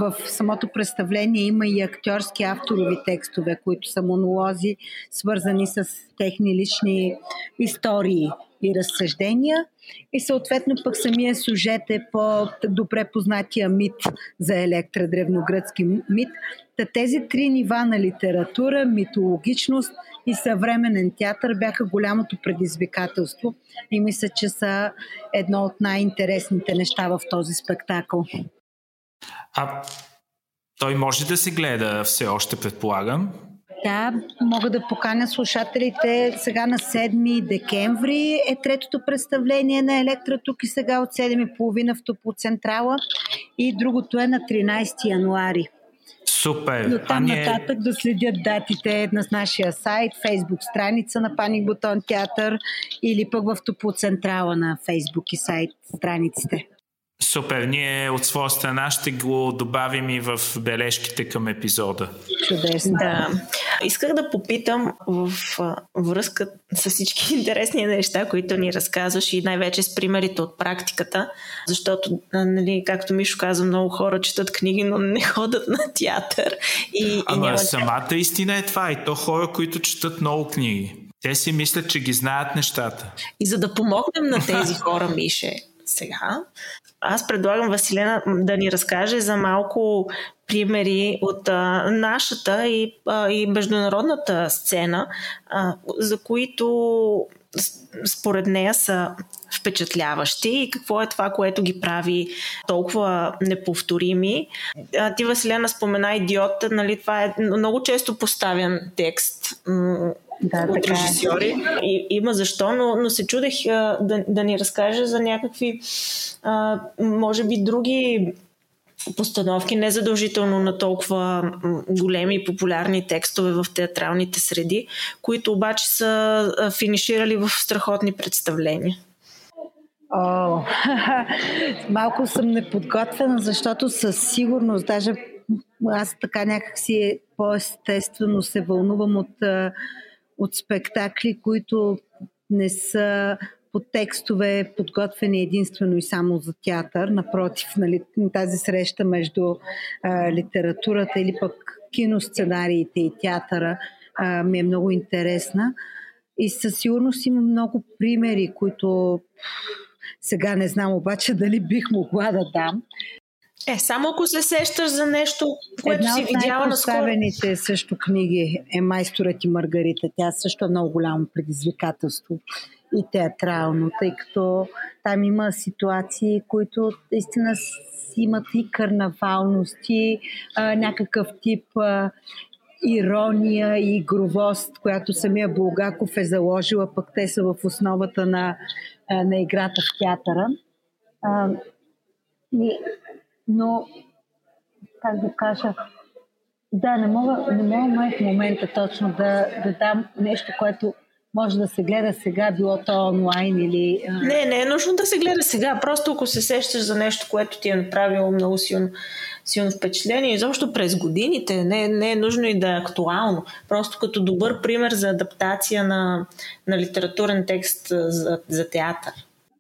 В самото представление има и актьорски авторови текстове, които са монолози, свързани с техни лични истории и разсъждения. И съответно пък самия сюжет е по-добре познатия мит за Електра, древногръцки мит. Та тези три нива на литература, митологичност и съвременен театър бяха голямото предизвикателство и мисля, че са едно от най-интересните неща в този спектакъл. А той може да се гледа все още, предполагам? Да, мога да поканя слушателите. Сега на 7 декември е третото представление на Електра тук и сега от 7.30 в Топоцентрала и другото е на 13 януари. Супер! Но там ние... нататък да следят датите на нашия сайт, фейсбук страница на Паник Бутон театър или пък в Топоцентрала на фейсбук и сайт страниците. Супер, ние от своя страна ще го добавим и в бележките към епизода. Чудесно. Да. Исках да попитам в връзка с всички интересни неща, които ни разказваш и най-вече с примерите от практиката, защото, нали, както Мишо каза, много хора четат книги, но не ходят на театър. И, Ама и няма... самата истина е това и то хора, които четат много книги. Те си мислят, че ги знаят нещата. И за да помогнем на тези хора, Мише, сега, аз предлагам Василена да ни разкаже за малко примери от а, нашата и, а, и международната сцена, а, за които според нея са впечатляващи и какво е това, което ги прави толкова неповторими. А, ти, Василена, спомена идиот, нали, това е много често поставен текст да, от така е. режисьори. И, има защо, но, но се чудех а, да, да ни разкаже за някакви, а, може би, други постановки, не задължително на толкова големи и популярни текстове в театралните среди, които обаче са финиширали в страхотни представления. О, малко съм неподготвена, защото със сигурност, даже аз така някакси по-естествено се вълнувам от от спектакли, които не са по текстове подготвени единствено и само за театър. Напротив, нали, тази среща между а, литературата или пък киносценариите и театъра а, ми е много интересна. И със сигурност има много примери, които сега не знам обаче дали бих могла да дам. Е, само ако се сещаш за нещо, което Една си видяла на скоро. също книги е Майсторът и Маргарита. Тя също е много голямо предизвикателство и театрално, тъй като там има ситуации, които наистина имат и карнавалности, а, някакъв тип а, ирония и игровост, която самия Булгаков е заложила, пък те са в основата на, на играта в театъра. А, и но как да кажа, да, не мога, не мога май в момента точно да, да дам нещо, което може да се гледа сега, било то онлайн или... Не, не е нужно да се гледа сега. Просто ако се сещаш за нещо, което ти е направило много силно, силно впечатление, изобщо през годините, не, не е нужно и да е актуално. Просто като добър пример за адаптация на, на литературен текст за, за театър.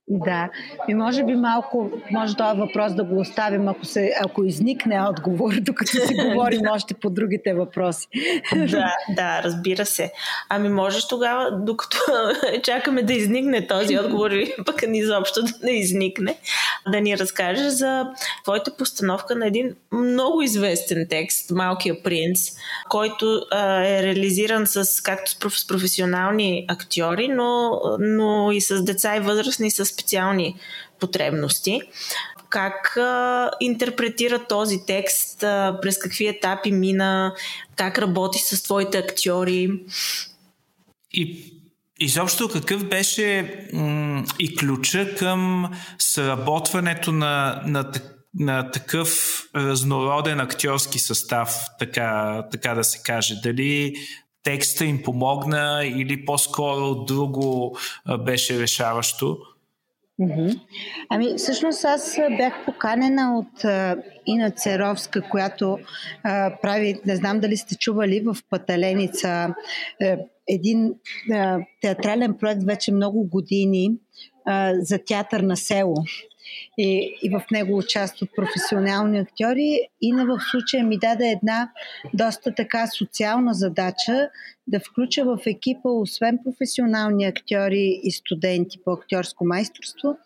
Да, и може би малко, може този въпрос да го оставим, ако, се, ако изникне отговор, докато си говорим още по другите въпроси. Да, да, разбира се. Ами можеш тогава, докато чакаме да изникне този отговор или пък изобщо да не изникне, да ни разкажеш за твоята постановка на един много известен текст, Малкия принц, който а, е реализиран с, както с професионални актьори, но, но и с деца и възрастни с специални потребности. Как а, интерпретира този текст, а, през какви етапи мина, как работи с твоите актьори? И Изобщо какъв беше м- и ключа към сработването на, на, на такъв разнороден актьорски състав, така, така да се каже? Дали текста им помогна или по-скоро друго беше решаващо? Ами, всъщност аз бях поканена от Ина Церовска, която прави, не знам дали сте чували, в Паталеница а, един а, театрален проект вече много години а, за театър на село и, и в него участват професионални актьори. Ина в случая ми даде една доста така социална задача да включа в екипа, освен професионални актьори и студенти по актьорско майсторство,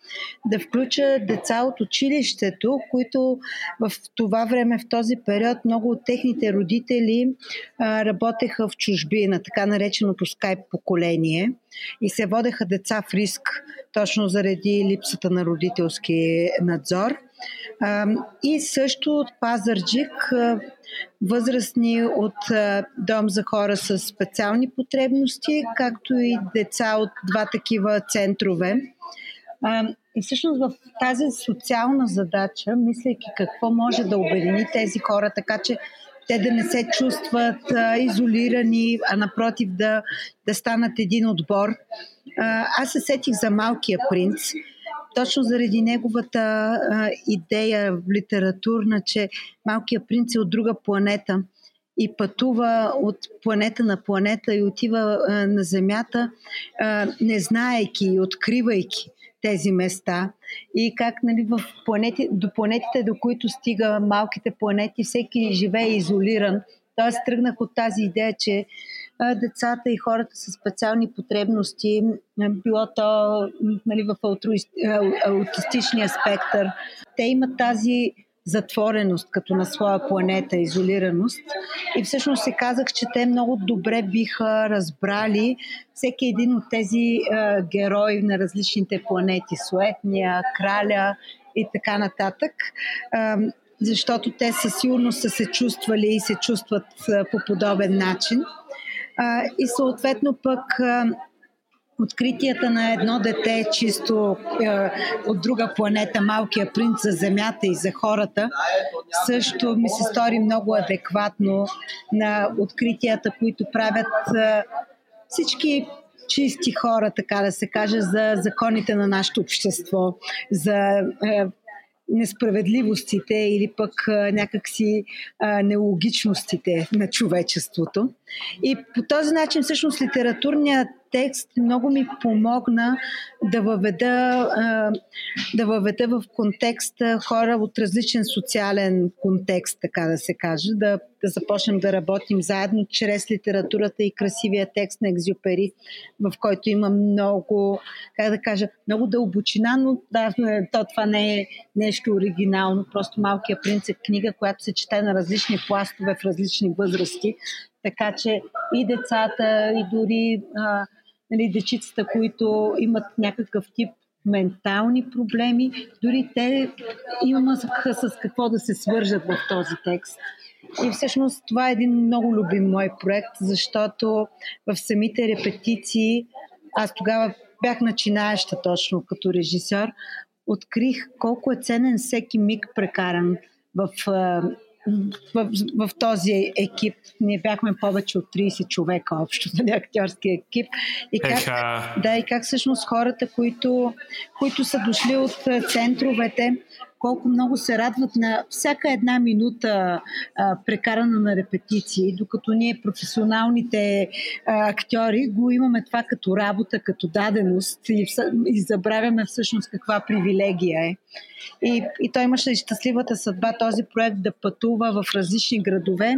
да включа деца от училището, които в това време, в този период, много от техните родители а, работеха в чужбина, така нареченото скайп поколение и се водеха деца в риск точно заради липсата на родителски надзор. И също от Пазарджик възрастни от дом за хора с специални потребности, както и деца от два такива центрове. И всъщност в тази социална задача, мислейки какво може да обедини тези хора, така че те да не се чувстват а, изолирани, а напротив да, да станат един отбор. А, аз се сетих за Малкия принц, точно заради неговата а, идея литературна, че Малкия принц е от друга планета и пътува от планета на планета и отива а, на Земята, а, не знаейки и откривайки тези места и как нали, в планети, до планетите, до които стига малките планети, всеки живее изолиран. Тоест тръгнах от тази идея, че децата и хората с специални потребности, било то нали, в аутистичния спектър, те имат тази затвореност като на своя планета, изолираност. И всъщност се казах, че те много добре биха разбрали всеки един от тези е, герои на различните планети, Суетния, Краля и така нататък. Е, защото те със сигурност са се чувствали и се чувстват по подобен начин. И съответно пък откритията на едно дете чисто е, от друга планета, малкия принц за Земята и за хората, също ми се стори много адекватно на откритията, които правят е, всички чисти хора, така да се каже, за законите на нашето общество, за е, несправедливостите или пък някакси нелогичностите на човечеството. И по този начин всъщност литературният текст много ми помогна да въведа, да въведа в контекста хора от различен социален контекст, така да се каже, да, да започнем да работим заедно чрез литературата и красивия текст на Екзюпери, в който има много, как да кажа, много дълбочина, но да, то това не е нещо оригинално, просто Малкия принц е книга, която се чете на различни пластове в различни възрасти, така че и децата, и дори а, нали, дечицата, които имат някакъв тип ментални проблеми, дори те имаха с какво да се свържат в този текст. И всъщност това е един много любим мой проект, защото в самите репетиции, аз тогава бях начинаеща точно като режисьор, открих колко е ценен всеки миг прекаран в в, в този екип. Ние бяхме повече от 30 човека общо, нали, актьорски екип. И как, да, и как всъщност хората, които, които са дошли от центровете, колко много се радват на всяка една минута а, прекарана на репетиции, докато ние професионалните а, актьори го имаме това като работа, като даденост и, и забравяме всъщност каква привилегия е. И, и той имаше щастливата съдба този проект да пътува в различни градове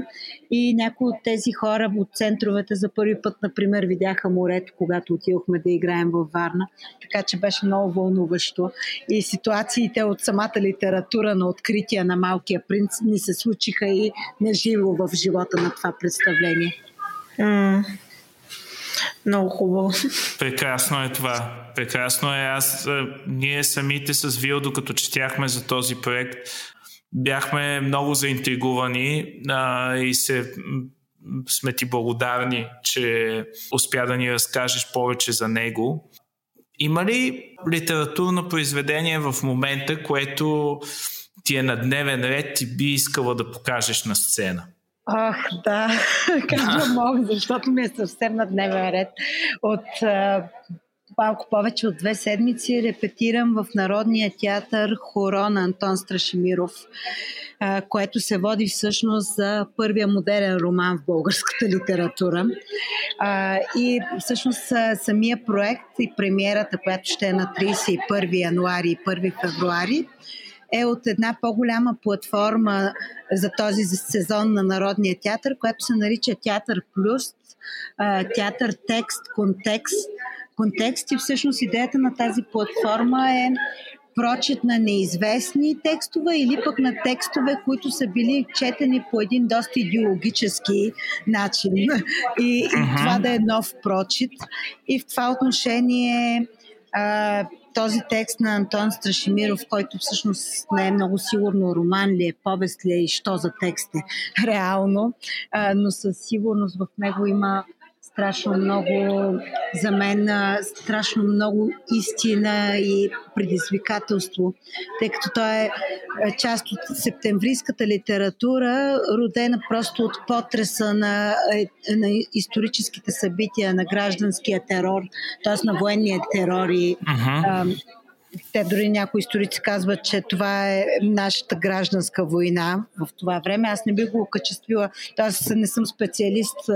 и някои от тези хора от центровете за първи път, например, видяха морето, когато отидохме да играем във Варна. Така че беше много вълнуващо. И ситуациите от самата литература на открития на Малкия принц ни се случиха и неживо в живота на това представление. Mm. Много хубаво. Прекрасно е това. Прекрасно е. Аз, ние самите с Вил, докато четяхме за този проект, бяхме много заинтригувани а, и се сме ти благодарни, че успя да ни разкажеш повече за него. Има ли литературно произведение в момента, което ти е на дневен ред и би искала да покажеш на сцена? Ах, да, как мога, защото ми е съвсем на дневен ред. От а, малко повече от две седмици репетирам в Народния театър хоро на Антон Страшимиров, което се води всъщност за първия модерен роман в българската литература. И всъщност самия проект и премиерата, която ще е на 31 януари и 1 февруари, е от една по-голяма платформа за този сезон на Народния театър, която се нарича Театър Плюс, театър текст, контекст. Контекст и всъщност идеята на тази платформа е прочит на неизвестни текстове или пък на текстове, които са били четени по един доста идеологически начин. И, и това да е нов прочит. И в това отношение а, този текст на Антон Страшимиров, който всъщност не е много сигурно роман ли е, повест ли е и що за текст е реално, а, но със сигурност в него има страшно много, за мен страшно много истина и предизвикателство, тъй като той е част от септемврийската литература, родена просто от потреса на, е, на историческите събития, на гражданския терор, т.е. на военния терор и uh-huh те дори някои историци казват, че това е нашата гражданска война в това време. Аз не бих го окачествила, аз не съм специалист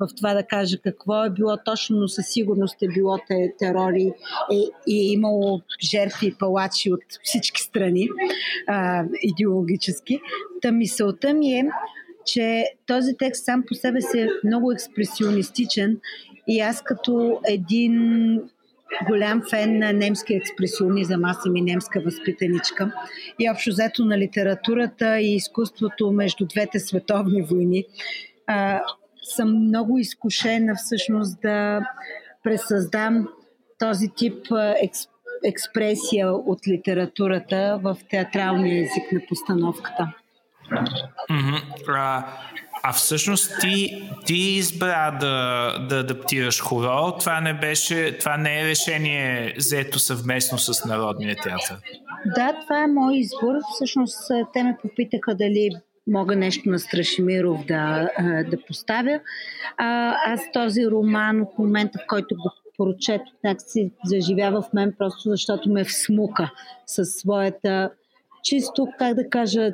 в това да кажа какво е било точно, но със сигурност е било те, терори и, и е имало жертви и палачи от всички страни а, идеологически. Та мисълта ми е, че този текст сам по себе си е много експресионистичен и аз като един голям фен на немски експресионизъм. Аз съм и немска възпитаничка. И общо взето на литературата и изкуството между двете световни войни. А, съм много изкушена всъщност да пресъздам този тип екс, експресия от литературата в театралния език на постановката. Mm-hmm. А всъщност ти, ти избра да, да адаптираш хоро. Това не, беше, това не е решение взето съвместно с Народния театър. Да, това е мой избор. Всъщност те ме попитаха дали мога нещо на Страшимиров да, да поставя. А, аз този роман от момента, в който го прочетох, си заживява в мен просто защото ме всмука със своята чисто, как да кажа,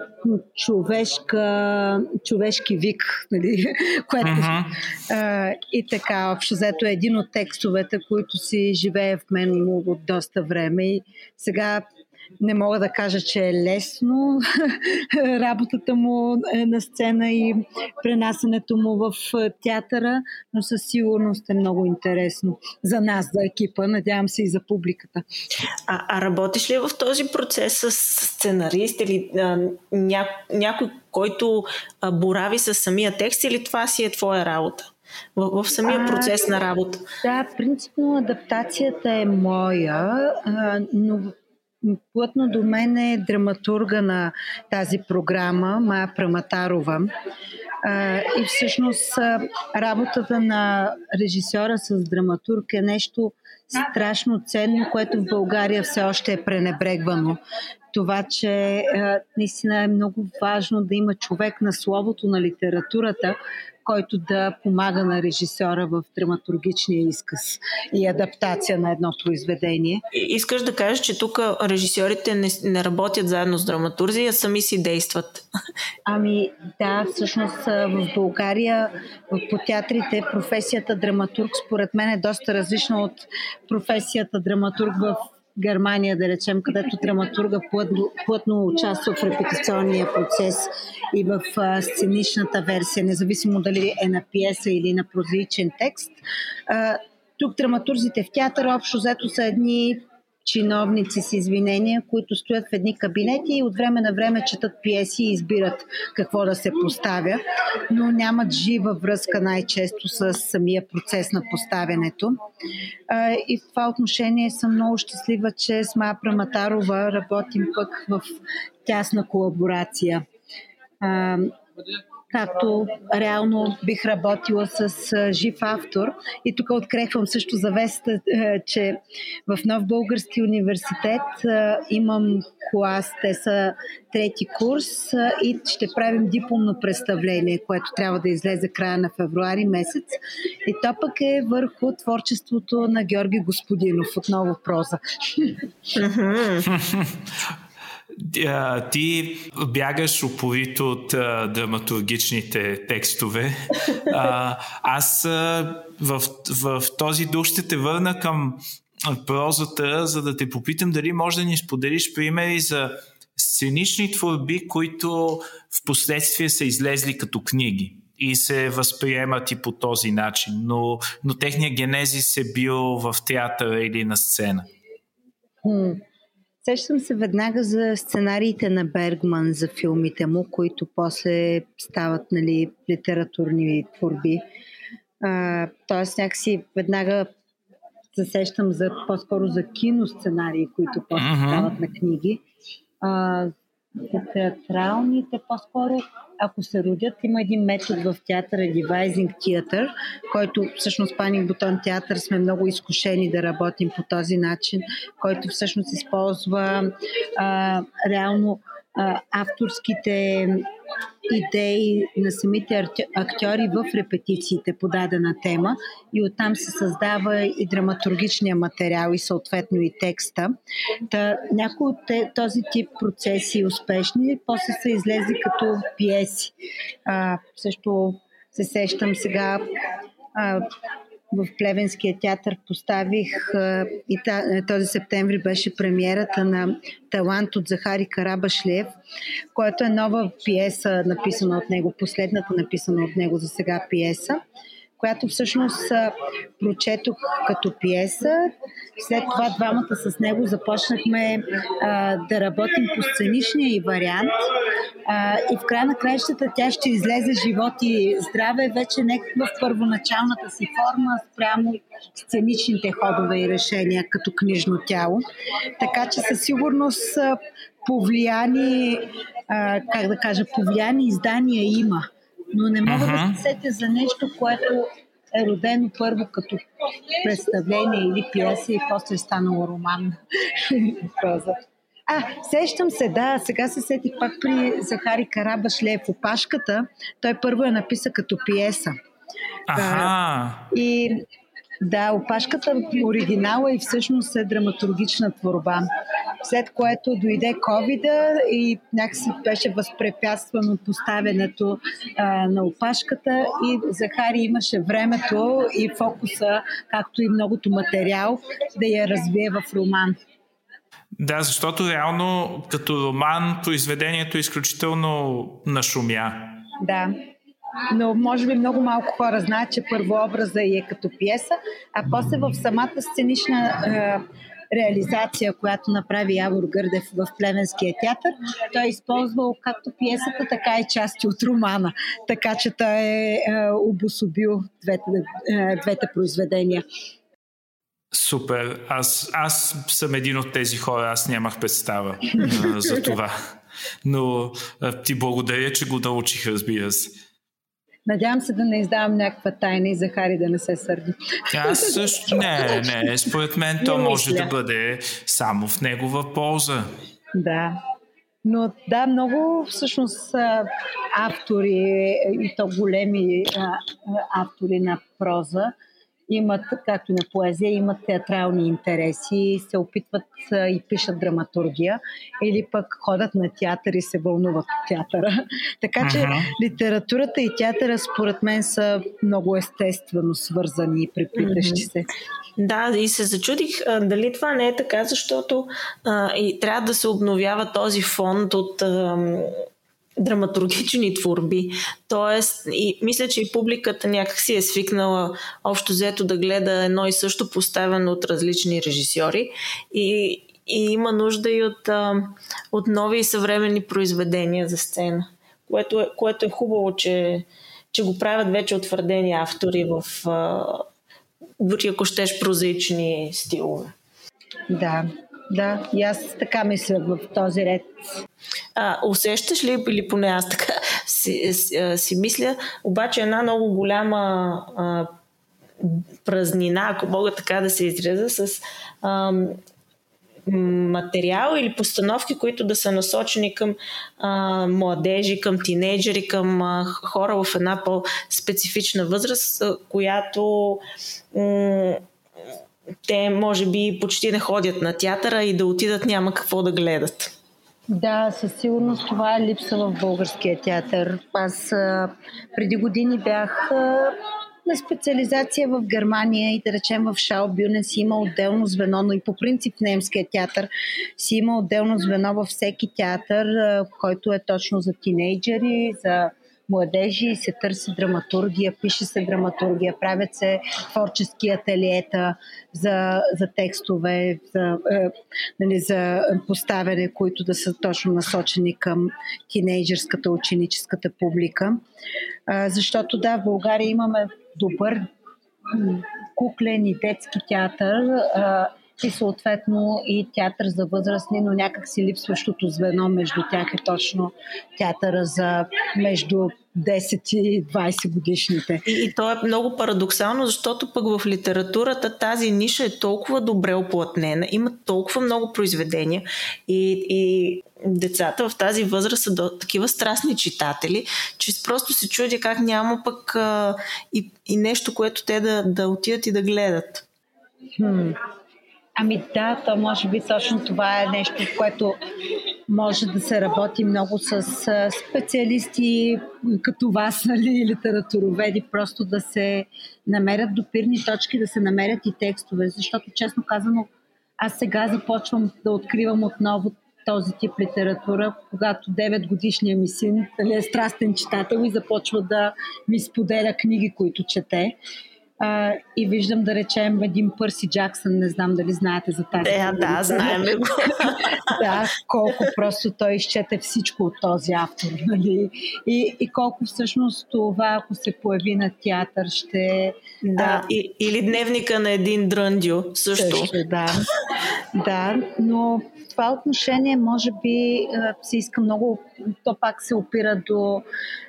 човешка, човешки вик, нали? което uh-huh. а, и така, общо взето е един от текстовете, които си живее в мен от доста време и сега не мога да кажа, че е лесно работата му е на сцена и пренасенето му в театъра, но със сигурност е много интересно за нас, за екипа, надявам се и за публиката. А, а работиш ли в този процес с сценарист или а, ня, някой, който а, борави с самия текст или това си е твоя работа? в, в самия процес а, на работа? Да, принципно адаптацията е моя, а, но плътно до мен е драматурга на тази програма, Мая Праматарова. И всъщност работата на режисьора с драматург е нещо страшно ценно, което в България все още е пренебрегвано. Това, че наистина е много важно да има човек на словото на литературата, който да помага на режисьора в драматургичния изказ и адаптация на едно произведение. Искаш да кажеш, че тук режисьорите не, не работят заедно с драматурзи, а сами си действат. Ами да, всъщност в България по театрите професията драматург според мен е доста различна от професията драматург в Германия, да речем, където драматурга плътно, плътно участва в репетиционния процес и в а, сценичната версия, независимо дали е на пиеса или на прозаичен текст. А, тук драматурзите в театър общо взето са едни чиновници с извинения, които стоят в едни кабинети и от време на време четат пиеси и избират какво да се поставя, но нямат жива връзка най-често с самия процес на поставянето. И в това отношение съм много щастлива, че с Мая Праматарова работим пък в тясна колаборация както реално бих работила с жив автор. И тук открехвам също завеста, че в Нов Български университет имам клас, те са трети курс и ще правим дипломно представление, което трябва да излезе края на февруари месец. И то пък е върху творчеството на Георги Господинов, отново проза. ти бягаш упорито от а, драматургичните текстове. А, аз а, в, в, този дух ще те върна към прозата, за да те попитам дали може да ни споделиш примери за сценични творби, които в последствие са излезли като книги и се възприемат и по този начин, но, но техния генезис е бил в театъра или на сцена. Сещам се веднага за сценариите на Бергман за филмите му, които после стават нали, литературни творби. А, тоест някакси веднага се сещам за, по-скоро за киносценарии, които после стават на книги. А, театралните, по-скоро, ако се родят, има един метод в театъра, Devising Theater, който всъщност Паник Бутон театър сме много изкушени да работим по този начин, който всъщност използва а, реално авторските идеи на самите актьори в репетициите по дадена тема и оттам се създава и драматургичния материал и съответно и текста. Та, някои от този тип процеси успешни, после са излезли като пиеси. А, също се сещам сега а, в Плевенския театър поставих и този септември беше премиерата на Талант от Захари Карабашлев, което е нова пиеса, написана от него, последната написана от него за сега пиеса, която всъщност прочетох като пиеса. След това двамата с него започнахме а, да работим по сценичния и вариант. А, и в края на краищата тя ще излезе живот и здраве вече не в първоначалната си форма спрямо сценичните ходове и решения като книжно тяло. Така че със сигурност повлияни, а, как да кажа, повлияни издания има. Но не мога Мгм. да се сетя за нещо, което е родено първо като представление или пиеса и после е станало роман. А, сещам се, да, сега се сетих пак при Захари Карабашлев. Опашката, той първо я написа като пиеса. Аха. И да, опашката оригинала и всъщност е драматургична творба. След което дойде covid и някакси беше възпрепятствано поставянето а, на опашката и Захари имаше времето и фокуса, както и многото материал, да я развие в роман. Да, защото реално като роман произведението е изключително нашумя. Да. Но може би много малко хора знаят, че първообраза е като пиеса, а после в самата сценична е, реализация, която направи Явор Гърдев в Плевенския театър, той е използвал както пиесата, така и части от романа. Така че той е, е обособил двете, е, двете произведения. Супер. Аз, аз съм един от тези хора. Аз нямах представа а, за това. Но а, ти благодаря, че го научих, разбира се. Надявам се да не издавам някаква тайна и Захари да не се сърди. Аз също не, не. Според мен то Не може мисля. да бъде само в негова полза. Да. Но да, много всъщност автори и то големи автори на проза имат, както и на поезия, имат театрални интереси, се опитват и пишат драматургия или пък ходят на театър и се вълнуват от театъра. Така че литературата и театъра според мен са много естествено свързани и преплитащи се. Да, и се зачудих а, дали това не е така, защото а, и трябва да се обновява този фонд от а, драматургични творби. Тоест, и мисля, че и публиката някак си е свикнала общо взето да гледа едно и също поставено от различни режисьори и, и има нужда и от, от нови и съвременни произведения за сцена, което е, което е хубаво, че, че го правят вече утвърдени автори в дори ако щеш прозаични стилове. Да, да, и аз така мисля в този ред. А, усещаш ли, или поне аз така си, си, си мисля, обаче една много голяма а, празнина, ако мога така да се изразя, с а, материал или постановки, които да са насочени към а, младежи, към тинейджери, към а, хора в една по-специфична възраст, която м- те може би почти не ходят на театъра и да отидат няма какво да гледат. Да, със сигурност това е липса в българския театър. Аз а, преди години бях а, на специализация в Германия и да речем в Шаубюнен си има отделно звено, но и по принцип немския театър си има отделно звено във всеки театър, а, който е точно за тинейджери, за младежи и се търси драматургия, пише се драматургия, правят се творчески ателиета за, за текстове, за, е, нали, за поставяне, които да са точно насочени към тинейджерската, ученическата публика. А, защото да, в България имаме добър куклен и детски театър а, и съответно и театър за възрастни, но някак си липсващото звено между тях е точно театъра за между 10 и 20 годишните. И, и то е много парадоксално, защото пък в литературата тази ниша е толкова добре оплътнена, има толкова много произведения и, и децата в тази възраст са до, такива страстни читатели, че просто се чудя как няма пък а, и, и нещо, което те да, да отидат и да гледат. Хм. Ами да, то може би точно това е нещо, в което може да се работи много с специалисти като вас, нали, литературоведи, просто да се намерят допирни точки, да се намерят и текстове, защото честно казано, аз сега започвам да откривам отново този тип литература, когато 9 годишният ми син нали, е страстен читател и започва да ми споделя книги, които чете. А, и виждам да речем един Пърси Джаксън, не знам дали знаете за тази. Да, да, знаем го. да, колко просто той изчете всичко от този автор, нали? И, и колко всъщност това, ако се появи на театър, ще... Да, а, и, или дневника на един дръндю, също. също да, да, но това отношение, може би, се иска много, то пак се опира до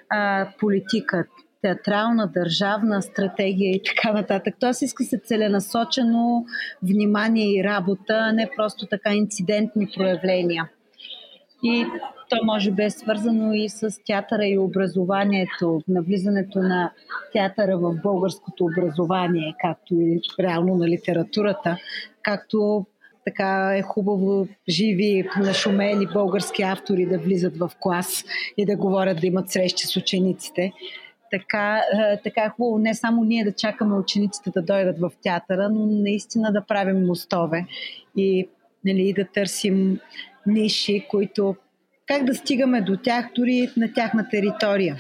а, политика театрална, държавна стратегия и така нататък. Тоест иска се целенасочено внимание и работа, а не просто така инцидентни проявления. И то може би е свързано и с театъра и образованието, навлизането на театъра в българското образование, както и реално на литературата, както така е хубаво живи, нашумели български автори да влизат в клас и да говорят, да имат срещи с учениците така, е, така е хубаво не само ние да чакаме учениците да дойдат в театъра, но наистина да правим мостове и нали, да търсим ниши, които как да стигаме до тях дори на тяхна територия.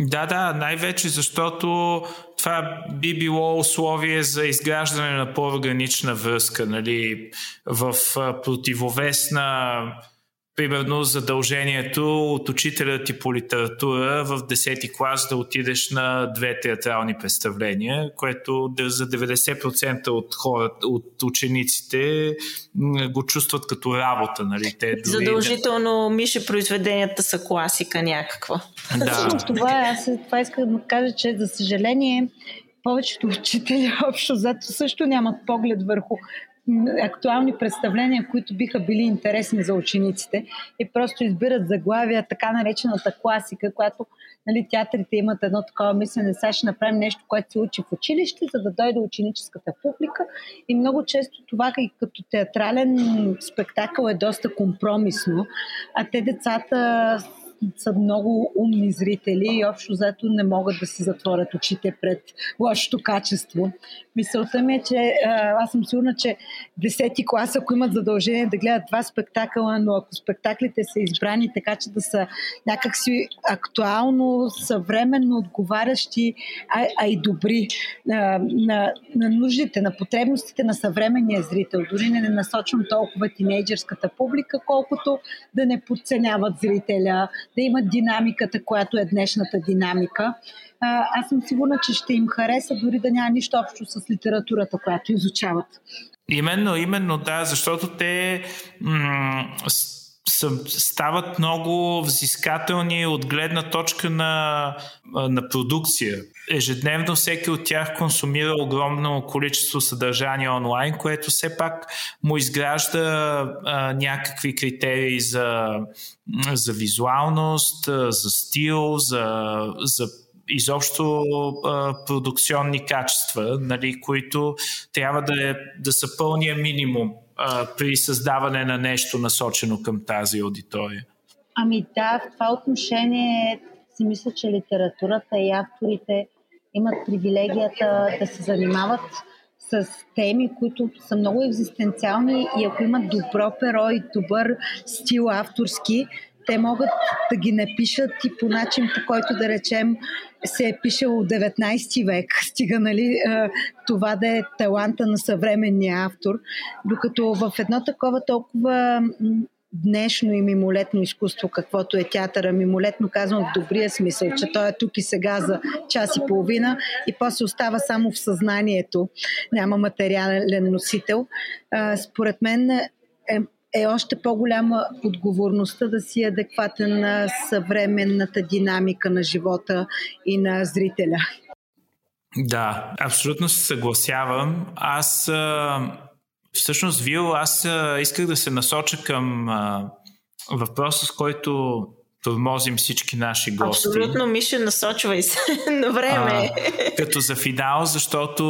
Да, да, най-вече защото това би било условие за изграждане на по-органична връзка, нали, в противовес на примерно задължението от учителя ти по литература в 10-ти клас да отидеш на две театрални представления, което за 90% от хората, от учениците го чувстват като работа. Нали? Те дори Задължително, Мише, произведенията са класика някаква. Да. това, аз това искам да кажа, че за съжаление повечето учители общо зато също нямат поглед върху актуални представления, които биха били интересни за учениците и просто избират заглавия, така наречената класика, която нали, театрите имат едно такова мислене, сега ще направим нещо, което се учи в училище, за да дойде ученическата публика. И много често това и като театрален спектакъл е доста компромисно, а те децата са много умни зрители и общо заето не могат да си затворят очите пред лошото качество. Мисълта ми е, че аз съм сигурна, че 10-ти клас, ако имат задължение да гледат два спектакъла, но ако спектаклите са избрани така, че да са някакси актуално, съвременно отговарящи, а, а и добри на, на, на нуждите, на потребностите на съвременния зрител. Дори не насочвам толкова тинейджерската публика, колкото да не подценяват зрителя, да имат динамиката, която е днешната динамика. Аз съм сигурна, че ще им хареса, дори да няма нищо общо с литературата, която изучават. Именно, именно, да, защото те м- стават много взискателни от гледна точка на, на продукция. Ежедневно всеки от тях консумира огромно количество съдържание онлайн, което все пак му изгражда а, някакви критерии за, за визуалност, за стил, за, за изобщо а, продукционни качества, нали, които трябва да, е, да са пълния минимум а, при създаване на нещо насочено към тази аудитория? Ами да, в това отношение си мисля, че литературата и авторите имат привилегията да се занимават с теми, които са много екзистенциални и ако имат добро перо и добър стил авторски, те могат да ги напишат и по начин, по който да речем се е пишел от 19 век, стига нали, това да е таланта на съвременния автор, докато в едно такова толкова днешно и мимолетно изкуство, каквото е театъра, мимолетно казвам в добрия смисъл, че той е тук и сега за час и половина и после остава само в съзнанието, няма материален носител. Според мен е, е още по-голяма отговорността да си адекватен на съвременната динамика на живота и на зрителя. Да, абсолютно се съгласявам. Аз всъщност, Вил, аз исках да се насоча към въпроса, с който тормозим всички наши гости. Абсолютно, Миша, насочвай се на време. А, като за финал, защото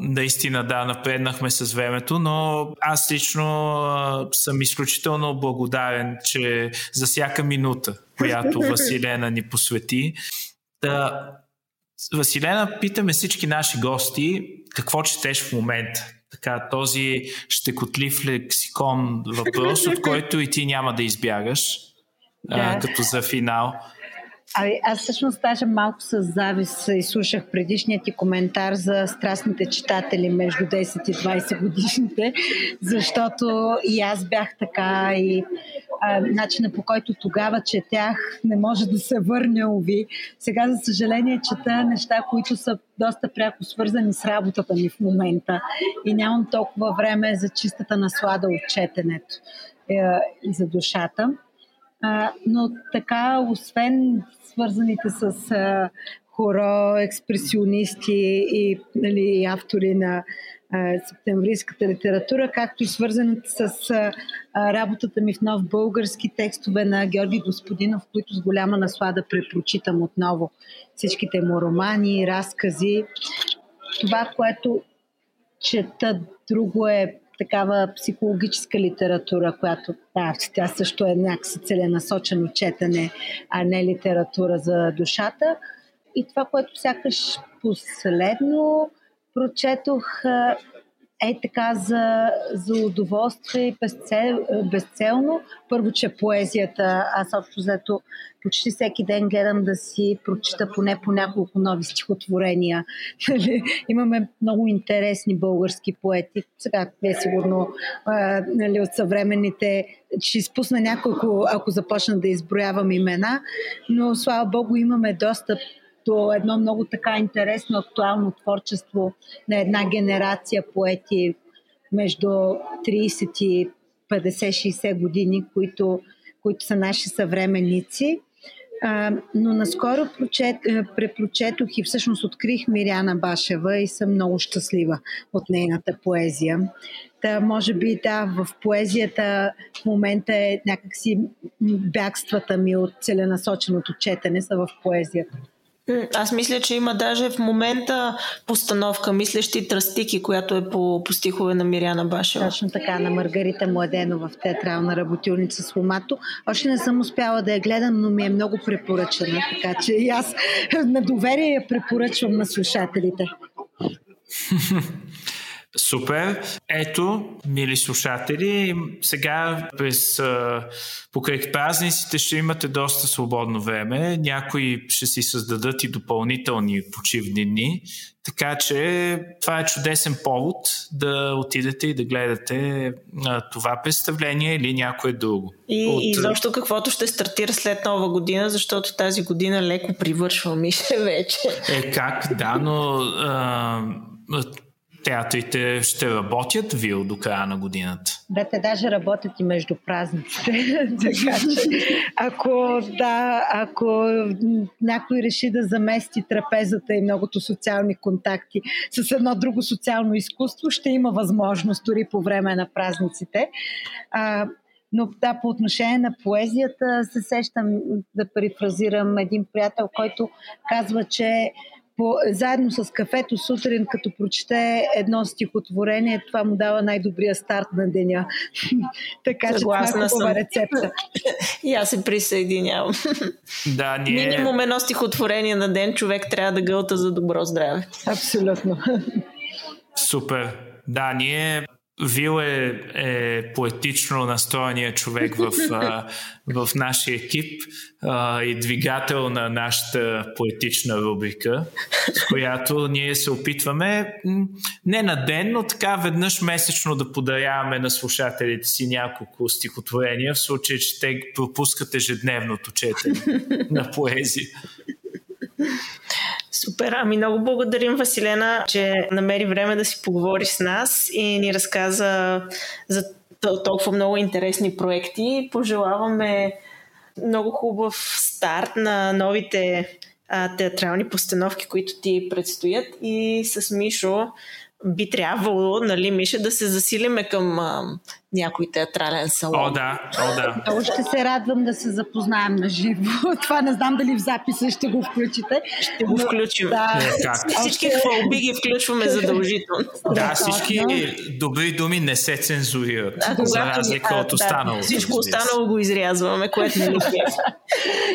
наистина да, напреднахме с времето, но аз лично а, съм изключително благодарен, че за всяка минута, която Василена ни посвети. Да, Василена, питаме всички наши гости какво четеш в момента. Така, този щекотлив лексикон въпрос, от който и ти няма да избягаш да. а, като за финал. Ами, аз всъщност даже малко с завис изслушах предишният ти коментар за страстните читатели между 10 и 20 годишните, защото и аз бях така и а, начина по който тогава четях не може да се върне, уви. Сега, за съжаление, чета неща, които са доста пряко свързани с работата ми в момента и нямам толкова време за чистата наслада от четенето е, за душата. Но така, освен свързаните с а, хоро, експресионисти и нали, автори на а, септемврийската литература, както и свързаните с а, работата ми в нов български текстове на Георги Господинов, които с голяма наслада препрочитам отново. Всичките му романи, разкази. Това, което чета друго е такава психологическа литература, която да, тя също е някакси целенасочено четене, а не литература за душата. И това, което сякаш последно прочетох е така за, за удоволствие безцел, безцелно. Първо, че поезията, аз общо взето почти всеки ден гледам да си прочита поне по няколко нови стихотворения. Нали, имаме много интересни български поети. Сега е сигурно а, нали, от съвременните. Ще изпусна няколко, ако започна да изброявам имена, но слава Богу имаме достъп до едно много така интересно, актуално творчество на една генерация поети между 30 и 50-60 години, които, които са наши съвременници. А, но наскоро прочет, препрочетох и всъщност открих Миряна Башева и съм много щастлива от нейната поезия. Та, може би да, в поезията в момента е някакси бягствата ми от целенасоченото четене са в поезията. Аз мисля, че има даже в момента постановка Мислещи тръстики, която е по, по стихове на Миряна Башева. Точно така, на Маргарита Младенова в театрална работилница с Ломато. Още не съм успяла да я гледам, но ми е много препоръчена, така че и аз на доверие я препоръчвам на слушателите. Супер. Ето, мили слушатели, сега през покрай празниците ще имате доста свободно време. Някои ще си създадат и допълнителни почивни дни. Така че това е чудесен повод да отидете и да гледате а, това представление или някое друго. И, От... и защо каквото ще стартира след нова година, защото тази година леко привършва Мише вече. Е как, да, но а, театрите ще работят вил до края на годината? Да, те даже работят и между празниците. така че, ако, да, ако някой реши да замести трапезата и многото социални контакти с едно друго социално изкуство, ще има възможност дори по време на празниците. А, но да, по отношение на поезията се сещам да перифразирам един приятел, който казва, че по, заедно с кафето сутрин, като прочете едно стихотворение, това му дава най-добрия старт на деня. така Съгласна че това е хубава рецепта. И аз се присъединявам. Да, ние... Минимум едно стихотворение на ден човек трябва да гълта за добро здраве. Абсолютно. Супер. Да, ние Вил е, е поетично настроения човек в, в нашия екип а, и двигател на нашата поетична рубрика, с която ние се опитваме не на ден, но така веднъж месечно да подаряваме на слушателите си няколко стихотворения, в случай, че те пропускат ежедневното четене на поезия. Супер, ами много благодарим Василена, че намери време да си поговори с нас и ни разказа за толкова много интересни проекти. Пожелаваме много хубав старт на новите а, театрални постановки, които ти предстоят и с Мишо би трябвало, нали, Миша, да се засилиме към а, някой театрален салон. О, да, о, да. Много ще се радвам да се запознаем на живо. Това не знам дали в записа ще го включите. Ще го включим. Да. Е, как? Всички хвалби ги включваме задължително. Да, всички добри думи не се цензурират, Да, за когато- разлика а, от останалото. Да, всичко останало го изрязваме, което не.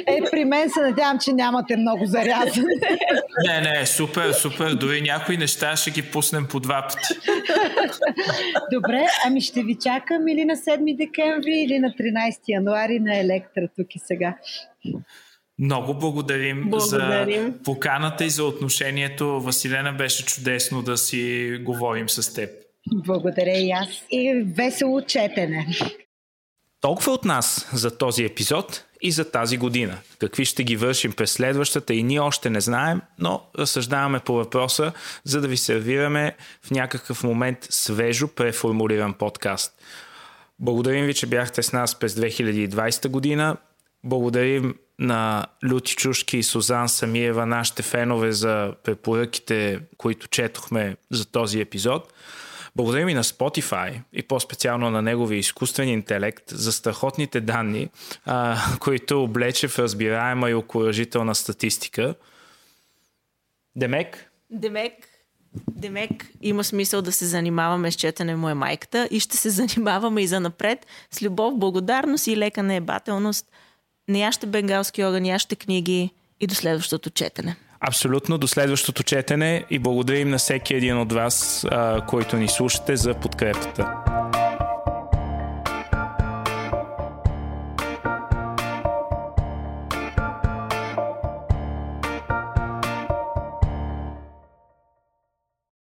Е, при мен се надявам, че нямате много зарязане. Не, не, супер, супер. Дори някои неща ще ги пуснем по два пъти. Добре, ами ще ви чакам или на 7 декември, или на 13 януари на Електра тук и сега. Много благодарим, Благодарим. за поканата и за отношението. Василена беше чудесно да си говорим с теб. Благодаря и аз. И весело четене. Толкова от нас за този епизод и за тази година. Какви ще ги вършим през следващата и ние още не знаем, но разсъждаваме по въпроса, за да ви сервираме в някакъв момент свежо преформулиран подкаст. Благодарим ви, че бяхте с нас през 2020 година. Благодарим на Люти Чушки и Сузан Самиева, нашите фенове за препоръките, които четохме за този епизод. Благодарим и на Spotify и по-специално на неговия изкуствен интелект за страхотните данни, а, които облече в разбираема и окоръжителна статистика. Демек, Демек, Демек има смисъл да се занимаваме с четене му е майката и ще се занимаваме и за напред с любов, благодарност и лека неебателност. Не яще бенгалски огън, яще книги и до следващото четене. Абсолютно до следващото четене и благодарим на всеки един от вас, който ни слушате за подкрепата.